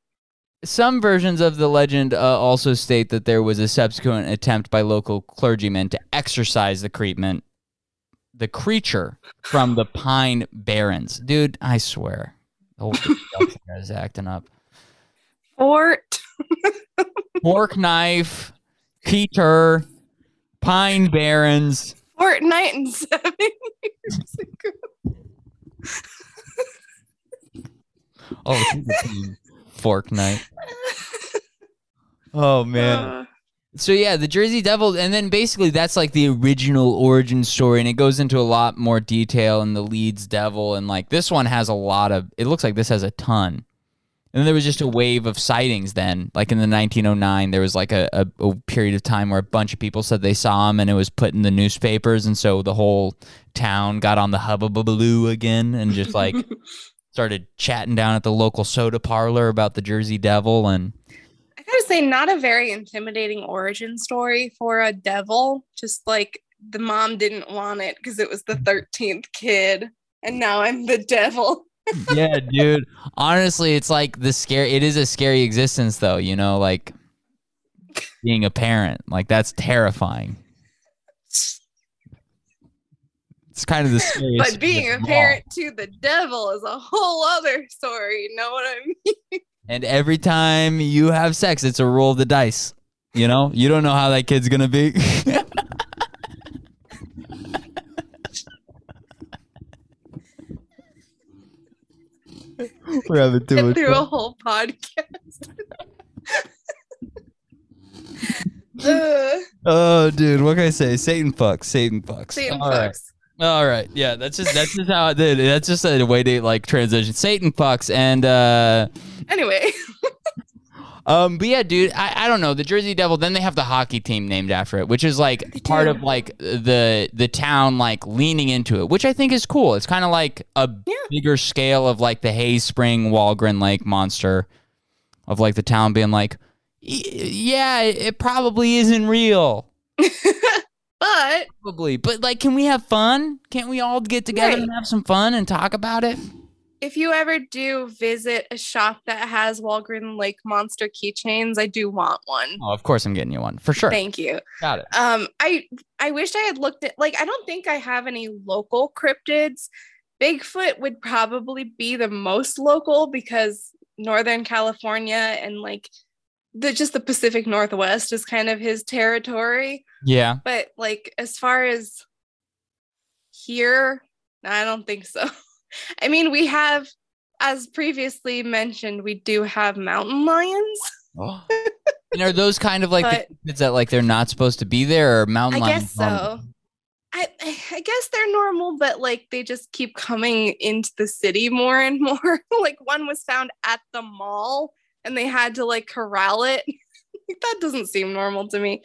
Some versions of the legend uh, also state that there was a subsequent attempt by local clergymen to exorcise the creepment, the creature from the Pine Barrens. Dude, I swear, the whole is acting up. Fort. Fork Knife, Peter, Pine Barrens. Fortnite and seven years ago. Oh, it's a team. Fork night. Oh man. Uh, So yeah, the Jersey Devil, and then basically that's like the original origin story, and it goes into a lot more detail in the Leeds Devil, and like this one has a lot of. It looks like this has a ton. And then there was just a wave of sightings. Then, like in the 1909, there was like a, a, a period of time where a bunch of people said they saw him, and it was put in the newspapers, and so the whole town got on the hubbubaloo again, and just like started chatting down at the local soda parlor about the Jersey Devil, and I gotta say, not a very intimidating origin story for a devil. Just like the mom didn't want it because it was the 13th kid, and now I'm the devil. yeah, dude. Honestly, it's like the scary. It is a scary existence, though. You know, like being a parent. Like that's terrifying. It's kind of the scariest. But being a of all. parent to the devil is a whole other story. You know what I mean? and every time you have sex, it's a roll of the dice. You know, you don't know how that kid's gonna be. We're having too Get much through fun. a whole podcast. uh, Oh, dude, what can I say? Satan fucks. Satan fucks. Satan All right. Fucks. All right. Yeah, that's just that's just how I did. That's just a way to like transition. Satan fucks and uh Anyway, um but yeah, dude, I, I don't know. The Jersey Devil, then they have the hockey team named after it, which is like part of like the the town like leaning into it, which I think is cool. It's kind of like a Yeah. bigger scale of like the Hayes Spring Walgren Lake monster of like the town being like yeah, it, it probably isn't real. but Probably. But like can we have fun? Can't we all get together Right. and have some fun and talk about it? if you ever do visit a shop that has Walgren Lake Monster keychains, I do want one. Oh, of course I'm getting you one. For sure. Thank you. Got it. Um, I I wish I had looked at like I don't think I have any local cryptids. Bigfoot would probably be the most local because Northern California and like the just the Pacific Northwest is kind of his territory. Yeah. But like as far as here, I don't think so. I mean, we have, as previously mentioned, we do have mountain lions. Oh. and are those kind of like But- the kids that like they're not supposed to be there or mountain I lions? I guess so. I, I guess they're normal, but like they just keep coming into the city more and more. like one was found at the mall and they had to like corral it. that doesn't seem normal to me.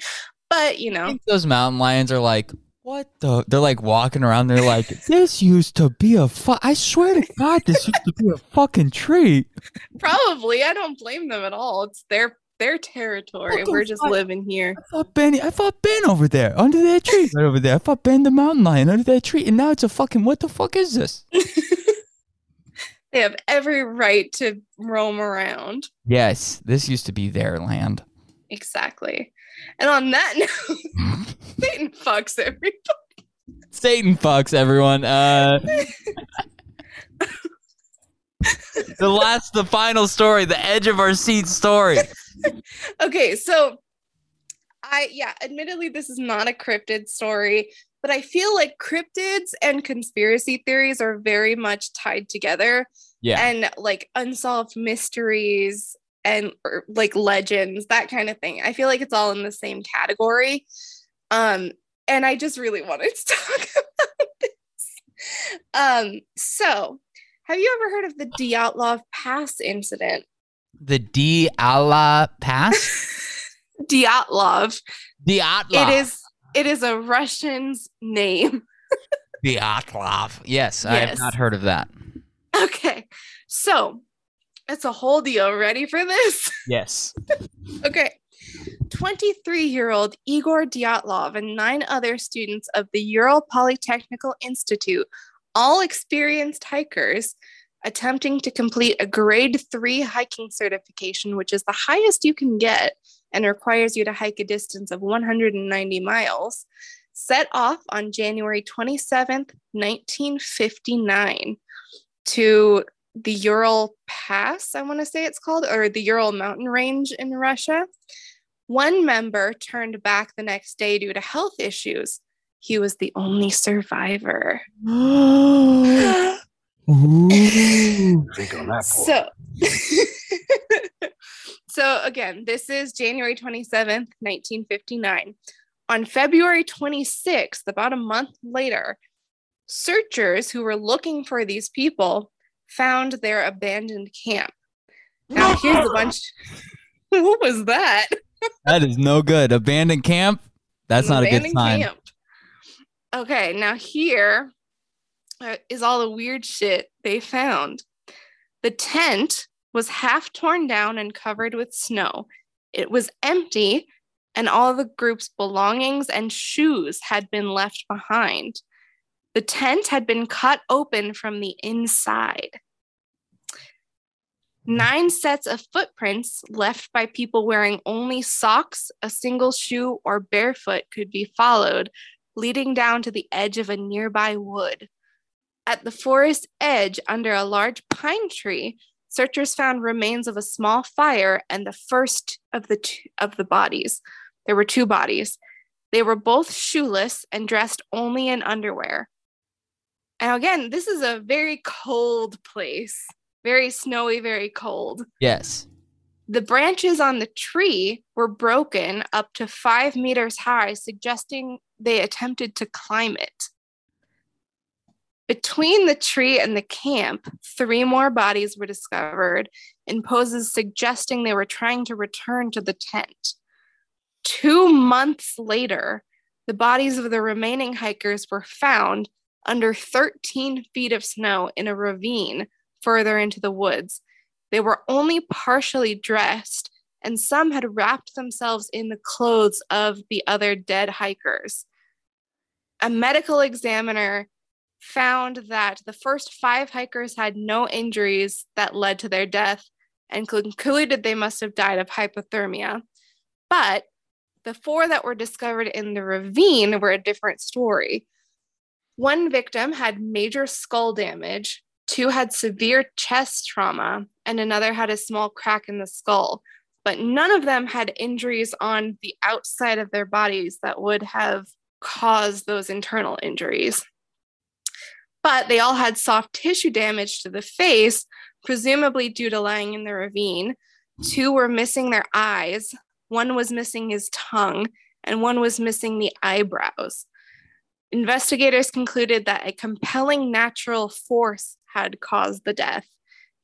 But you know, those mountain lions are like, what the? They're like walking around. They're like, this used to be a fu- I swear to God, this used to be a fucking tree. probably I don't blame them at all. It's their their territory. What We're just fuck? living here. I thought Ben, I thought Ben over there under that tree right over there. I thought Ben the mountain lion under that tree, and now it's a fucking. What the fuck is this? They have every right to roam around. Yes, this used to be their land. Exactly. And on that note, Satan fucks everybody. Satan fucks everyone. Uh, the last, the final story, the edge of our seat story. Okay, so I yeah, admittedly this is not a cryptid story, but I feel like cryptids and conspiracy theories are very much tied together Yeah, and like unsolved mysteries and or, like legends, that kind of thing. I feel like it's all in the same category. Um and I just really wanted to talk about this. Um so have you ever heard of the Dyatlov Pass incident? the D Allah Pass. Dyatlov. Dyatlov. It is it is a Russian's name. Dyatlov. Yes, I have not heard of that. Okay. So it's a whole deal. Ready for this? Yes. Okay. 23 year old Igor Dyatlov and nine other students of the Ural Polytechnical Institute, all experienced hikers, attempting to complete a grade three hiking certification, which is the highest you can get and requires you to hike a distance of 190 miles, set off on January 27th, 1959 to the Ural Pass, I want to say it's called, or the Ural mountain range in Russia. One member turned back the next day due to health issues. He was the only survivor. Drink on that. boy. So, so again, this is January 27th, 1959. On February 26th, about a month later, searchers who were looking for these people found their abandoned camp. Now, here's a bunch. what was that? That is no good. Abandoned camp. That's An not a good sign. camp. Okay, now here uh, all the weird shit they found. The tent was half torn down and covered with snow. It was empty, and all the group's belongings and shoes had been left behind. The tent had been cut open from the inside. Nine sets of footprints left by people wearing only socks, a single shoe, or barefoot could be followed, leading down to the edge of a nearby wood. At the forest edge, under a large pine tree, searchers found remains of a small fire and the first of the two, of the bodies. There were two bodies. They were both shoeless and dressed only in underwear. And again, this is a very cold place, very snowy, very cold. Yes. The branches on the tree were broken up to five meters high, suggesting they attempted to climb it. Between the tree and the camp, three more bodies were discovered in poses suggesting they were trying to return to the tent. Two months later, the bodies of the remaining hikers were found under 13 feet of snow in a ravine further into the woods. They were only partially dressed, and some had wrapped themselves in the clothes of the other dead hikers. A medical examiner found that the first five hikers had no injuries that led to their death and concluded they must have died of hypothermia. But the four that were discovered in the ravine were a different story. One victim had major skull damage, two had severe chest trauma, and another had a small crack in the skull. But none of them had injuries on the outside of their bodies that would have caused those internal injuries. But they all had soft tissue damage to the face, presumably due to lying in the ravine. Two were missing their eyes, one was missing his tongue, and one was missing the eyebrows. Investigators concluded that a compelling natural force had caused the death.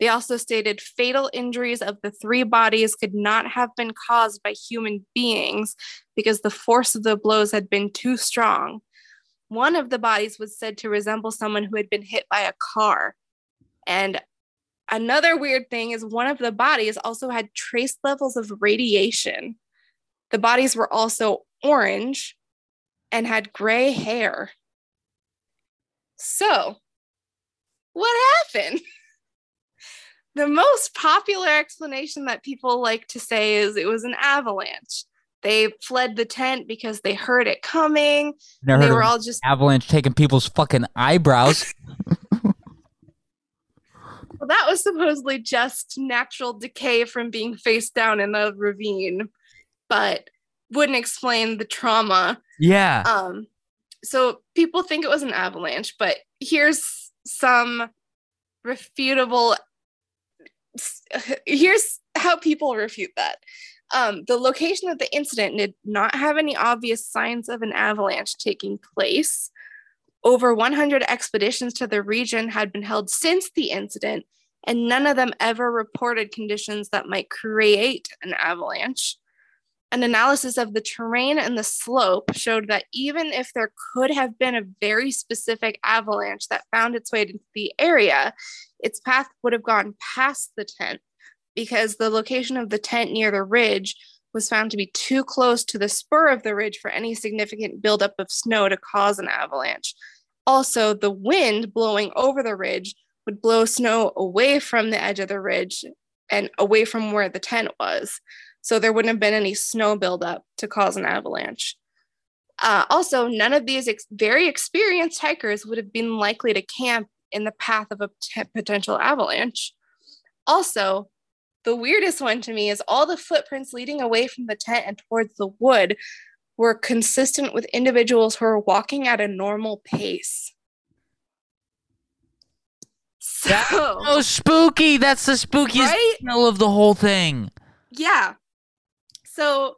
They also stated fatal injuries of the three bodies could not have been caused by human beings because the force of the blows had been too strong. One of the bodies was said to resemble someone who had been hit by a car. And another weird thing is one of the bodies also had trace levels of radiation. The bodies were also orange and had gray hair. So, what happened? the most popular explanation that people like to say is it was an avalanche. They fled the tent because they heard it coming. Never They were all just avalanche taking people's fucking eyebrows. well, that was supposedly just natural decay from being face down in the ravine, but wouldn't explain the trauma. yeah. Um, so people think it was an avalanche, but here's some refutable. Here's how people refute that. Um, the location of the incident did not have any obvious signs of an avalanche taking place. Over 100 expeditions to the region had been held since the incident, and none of them ever reported conditions that might create an avalanche. An analysis of the terrain and the slope showed that even if there could have been a very specific avalanche that found its way to the area, its path would have gone past the tent because the location of the tent near the ridge was found to be too close to the spur of the ridge for any significant buildup of snow to cause an avalanche. Also, the wind blowing over the ridge would blow snow away from the edge of the ridge and away from where the tent was. So there wouldn't have been any snow buildup to cause an avalanche. Uh, also, none of these ex- very experienced hikers would have been likely to camp in the path of a t- potential avalanche. Also, the weirdest one to me is all the footprints leading away from the tent and towards the wood were consistent with individuals who were walking at a normal pace. So, That's so spooky. That's the spookiest Right? smell of the whole thing. yeah. So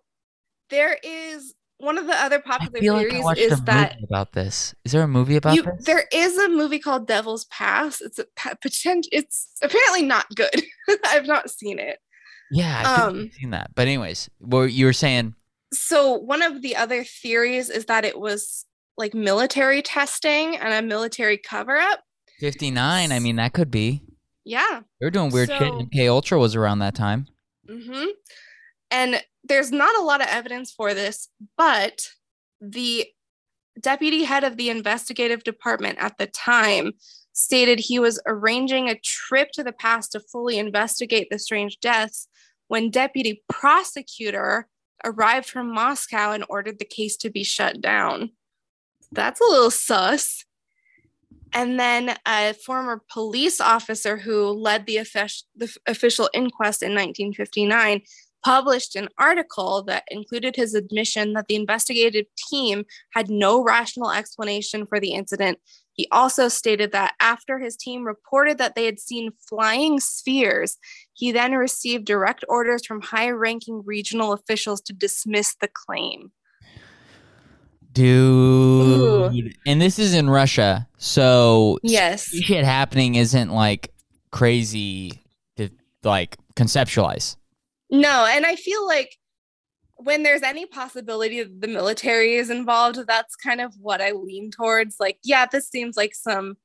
there is one of the other I popular like theories watched is a that movie about this. Is there a movie about you, this? there is a movie called Devil's Pass. It's a potential. It's apparently not good. I've not seen it. yeah, um, I've seen that. But anyways, what you were saying? So one of the other theories is that it was like military testing and a military cover up. Fifty nine. I mean, that could be. Yeah. They were doing weird shit. So- MK Ultra was around that time. Mm-hmm. And there's not a lot of evidence for this, but the deputy head of the investigative department at the time stated he was arranging a trip to the past to fully investigate the strange deaths when deputy prosecutor arrived from Moscow and ordered the case to be shut down. That's a little sus. And then a former police officer who led the, offic- the official inquest in 1959 published an article that included his admission that the investigative team had no rational explanation for the incident. He also stated that after his team reported that they had seen flying spheres, he then received direct orders from high ranking regional officials to dismiss the claim. Dude. And this is in Russia. So Yes. shit happening isn't like crazy to like conceptualize. No, and I feel like when there's any possibility that the military is involved, that's kind of what I lean towards. Like, yeah, this seems like some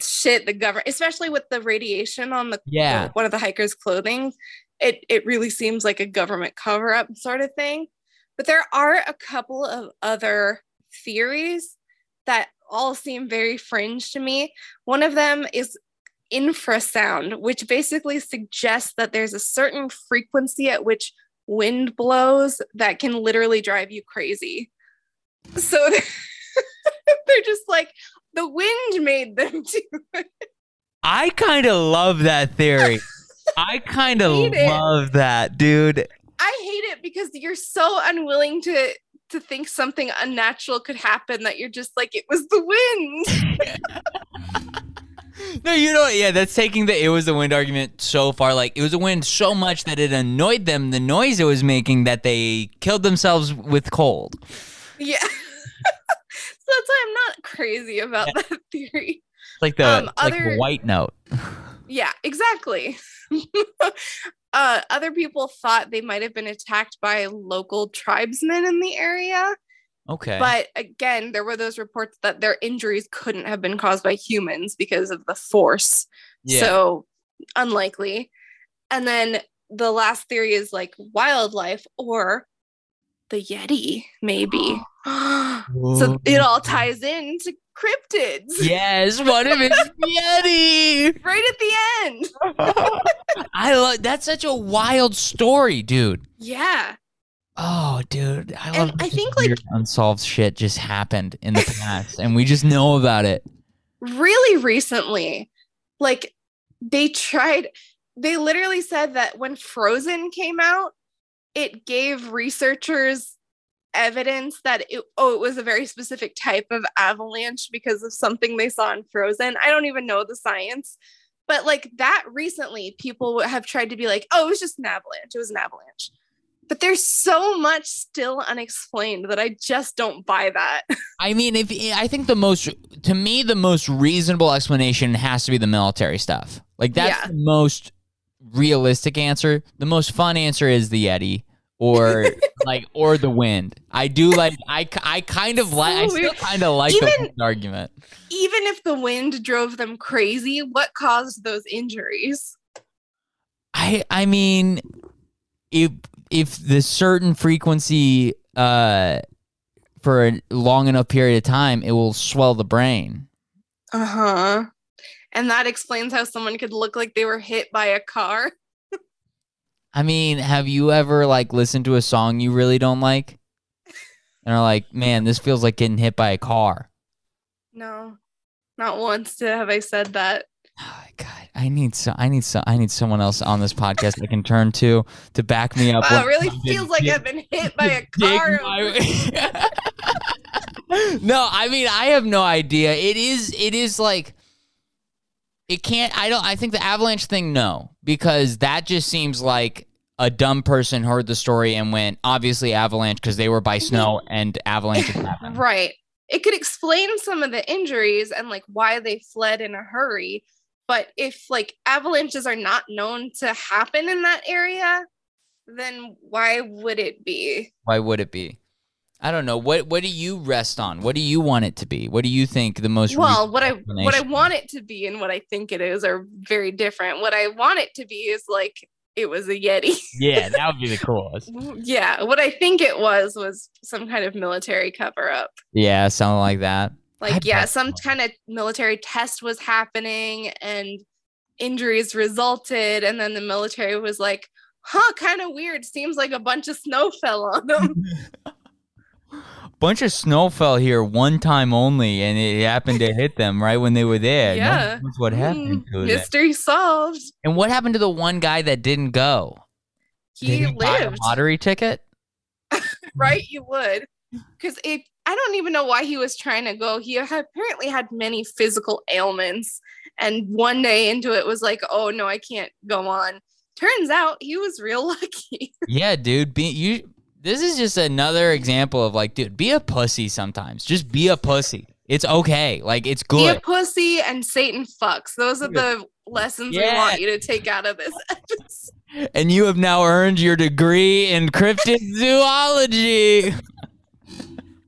shit the government, especially with the radiation on the Yeah. one of the hikers' clothing. It it really seems like a government cover up sort of thing. But there are a couple of other theories that all seem very fringe to me. One of them is infrasound, which basically suggests that there's a certain frequency at which wind blows that can literally drive you crazy. So they're just like, the wind made them do it. I kind of love that theory. I kind of Hate it. love that, dude. I hate it because you're so unwilling to to think something unnatural could happen that you're just like it was the wind. No, you know, yeah, that's taking the it was the wind argument so far. Like it was a wind so much that it annoyed them, the noise it was making, that they killed themselves with cold. yeah. so that's why I'm not crazy about that theory. It's like the, Um, like other- white note. Yeah, exactly. uh, other people thought they might have been attacked by local tribesmen in the area. Okay. But again, there were those reports that their injuries couldn't have been caused by humans because of the force. yeah. So unlikely. And then the last theory is like wildlife or the Yeti, maybe. so it all ties into cryptids yes, one of it's Yeti. right at the end. I love that's such a wild story, dude. Yeah. Oh, dude, I love. I think, like- unsolved shit just happened in the past, and we just know about it. Really recently, like they tried, they literally said that when Frozen came out, it gave researchers evidence that it oh it was a very specific type of avalanche because of something they saw in Frozen. I don't even know the science. But like that recently people have tried to be like, "Oh, it was just an avalanche. It was an avalanche." But there's so much still unexplained that I just don't buy that. I mean, if I think the most to me the most reasonable explanation has to be the military stuff. Like that's Yeah. the most realistic answer. The most fun answer is the Yeti or like or the wind. I do like I I kind of like I still kind of like the wind argument. Even if the wind drove them crazy, what caused those injuries? I I mean if if the certain frequency uh for a long enough period of time it will swell the brain. Uh-huh. And that explains how someone could look like they were hit by a car. I mean, have you ever like listened to a song you really don't like? And are like, man, this feels like getting hit by a car. No. Not once have I said that. Oh, God, I need so I need so I need someone else on this podcast I can turn to to back me up. Wow, it really feels like I've been hit by a car. My... no, I mean I have no idea. It is it is like it can't I don't I think the avalanche thing no because that just seems like a dumb person heard the story and went obviously avalanche because they were by mm-hmm. snow and avalanche happened. Right. It could explain some of the injuries and like why they fled in a hurry, but if like avalanches are not known to happen in that area, then why would it be? Why would it be? I don't know. What what do you rest on? What do you want it to be? What do you think the most Well, what I what I want it to be and what I think it is are very different. What I want it to be is like it was a Yeti. yeah, that would be the coolest. yeah, what I think it was was some kind of military cover up. Yeah, something like that. Like I'd yeah, some kind of military test was happening and injuries resulted and then the military was like, "Huh, kind of weird. Seems like a bunch of snow fell on them." bunch of snow fell here one time only, and it happened to hit them right when they were there. Yeah, no what happened. Mm, mystery solved. And what happened to the one guy that didn't go? He Did lived. lottery ticket. right, you would, because it. I don't even know why he was trying to go. He had apparently had many physical ailments, and one day into it was like, "Oh no, I can't go on." Turns out he was real lucky. yeah, dude. Be, you this is just another example of like, dude, be a pussy sometimes. Just be a pussy. It's okay. Like it's good. Be a pussy and Satan fucks. Those are the lessons yeah. we want you to take out of this episode. And you have now earned your degree in cryptid zoology.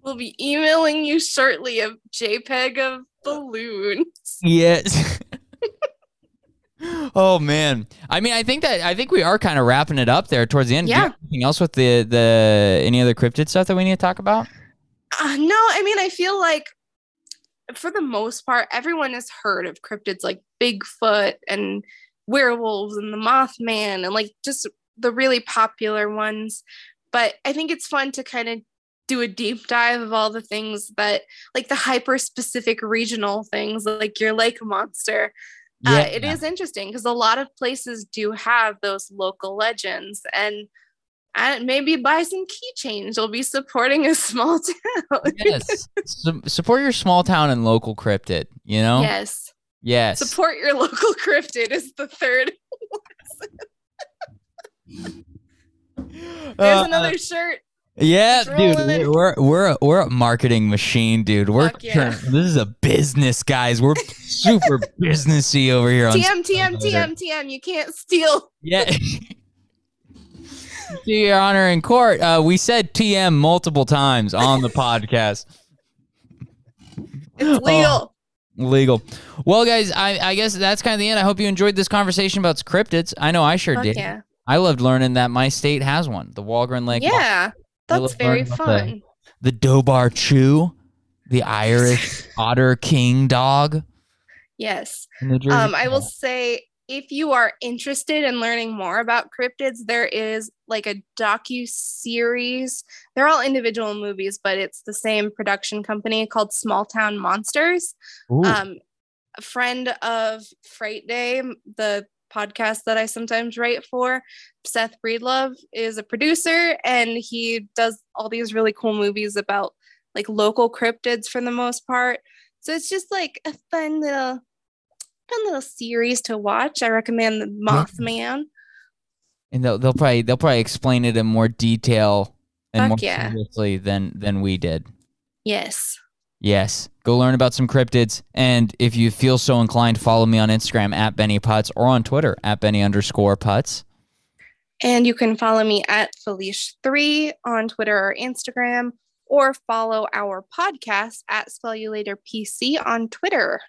We'll be emailing you shortly a JPEG of balloons. Yes. oh man. I mean i think that i think we are kind of wrapping it up there towards the end. Yeah. anything else with the the any other cryptid stuff that we need to talk about? Uh, no i mean i feel like for the most part everyone has heard of cryptids like bigfoot and werewolves and the mothman and like just the really popular ones. But i think it's fun to kind of do a deep dive of all the things that like the hyper specific regional things like your lake monster uh, yeah. Uh, it is interesting because a lot of places do have those local legends and and maybe buy some keychains. You'll be supporting a small town. yes. support your small town and local cryptid, you know? Yes. Yes. Support your local cryptid is the third. There's uh, another shirt. Yeah, dude, we're we're we're a marketing machine, dude. We're yeah. this is a business, guys. We're super businessy over here. TM TM TM TM. You can't steal. Yeah. to your honor in court, uh, we said TM multiple times on the podcast. It's legal. Oh, legal. Well, guys, I, I guess that's kind of the end. I hope you enjoyed this conversation about cryptids. I know I sure Fuck did. Yeah. I loved learning that my state has one, the Walgren Lake. Yeah. That's very fun. The, the Dobhar-chú, the Irish Otter King dog. Yes. Um, I will say if you are interested in learning more about cryptids, there is like a docu series. They're all individual movies, but it's the same production company called Small Town Monsters. Um, a friend of Fright Day, the podcast that I sometimes write for. Seth Breedlove is a producer and he does all these really cool movies about like local cryptids for the most part. So it's just like a fun little fun little series to watch. I recommend the Mothman. And they'll they'll probably they'll probably explain it in more detail and Fuck more yeah. seriously than than we did. Yes. Yes. Go learn about some cryptids. And if you feel so inclined, follow me on Instagram at Benny Putz or on Twitter at Benny underscore Putz. And you can follow me at Felice3 on Twitter or Instagram, or follow our podcast at Spell You Later PC on Twitter.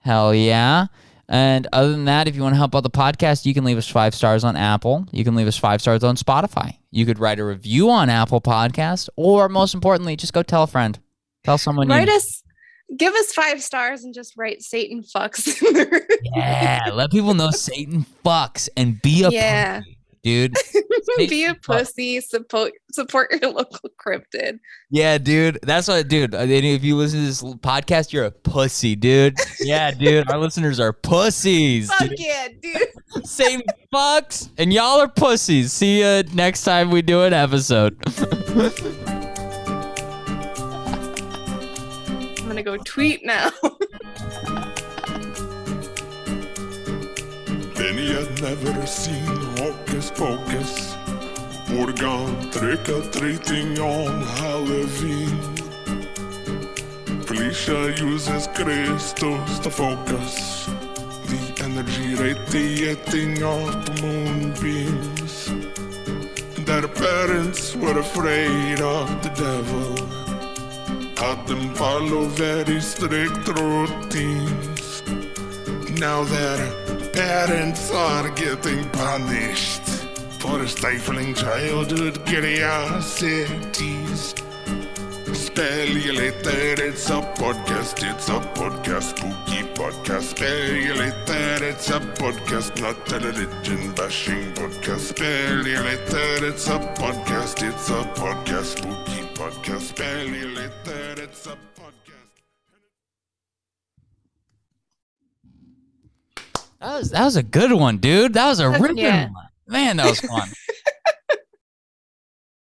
Hell yeah. And other than that, if you want to help out the podcast, you can leave us five stars on Apple. You can leave us five stars on Spotify. You could write a review on Apple Podcast, or most importantly, just go tell a friend. Tell someone. Write you... us, give us five stars, and just write Satan fucks. yeah, let people know Satan fucks and be a. Yeah. dude. Be a pussy. Support support your local cryptid. Yeah, dude. That's what, dude. uh, If you listen to this podcast, you're a pussy, dude. Yeah, dude. Our listeners are pussies. Fuck dude. yeah, dude. Same fucks, and y'all are pussies. See you next time we do an episode. Gonna go tweet now. Benny had never seen Hocus Pocus. Morgan trick-or-treating on Halloween. Felicia uses crystals to focus the energy radiating off the moonbeams. Their parents were afraid of the devil. Had them follow very strict routines. Now their parents are getting punished for stifling childhood curiosities. Spell You Later, it's a podcast, it's a podcast, spooky podcast. Spell You Later, it's a podcast, not a religion bashing podcast. Spell You Later, it's a podcast, it's a podcast, spooky podcast. Spell You Later, it's a podcast. That was that was a good one, dude. That was a ripping Yeah. one. Man, that was fun.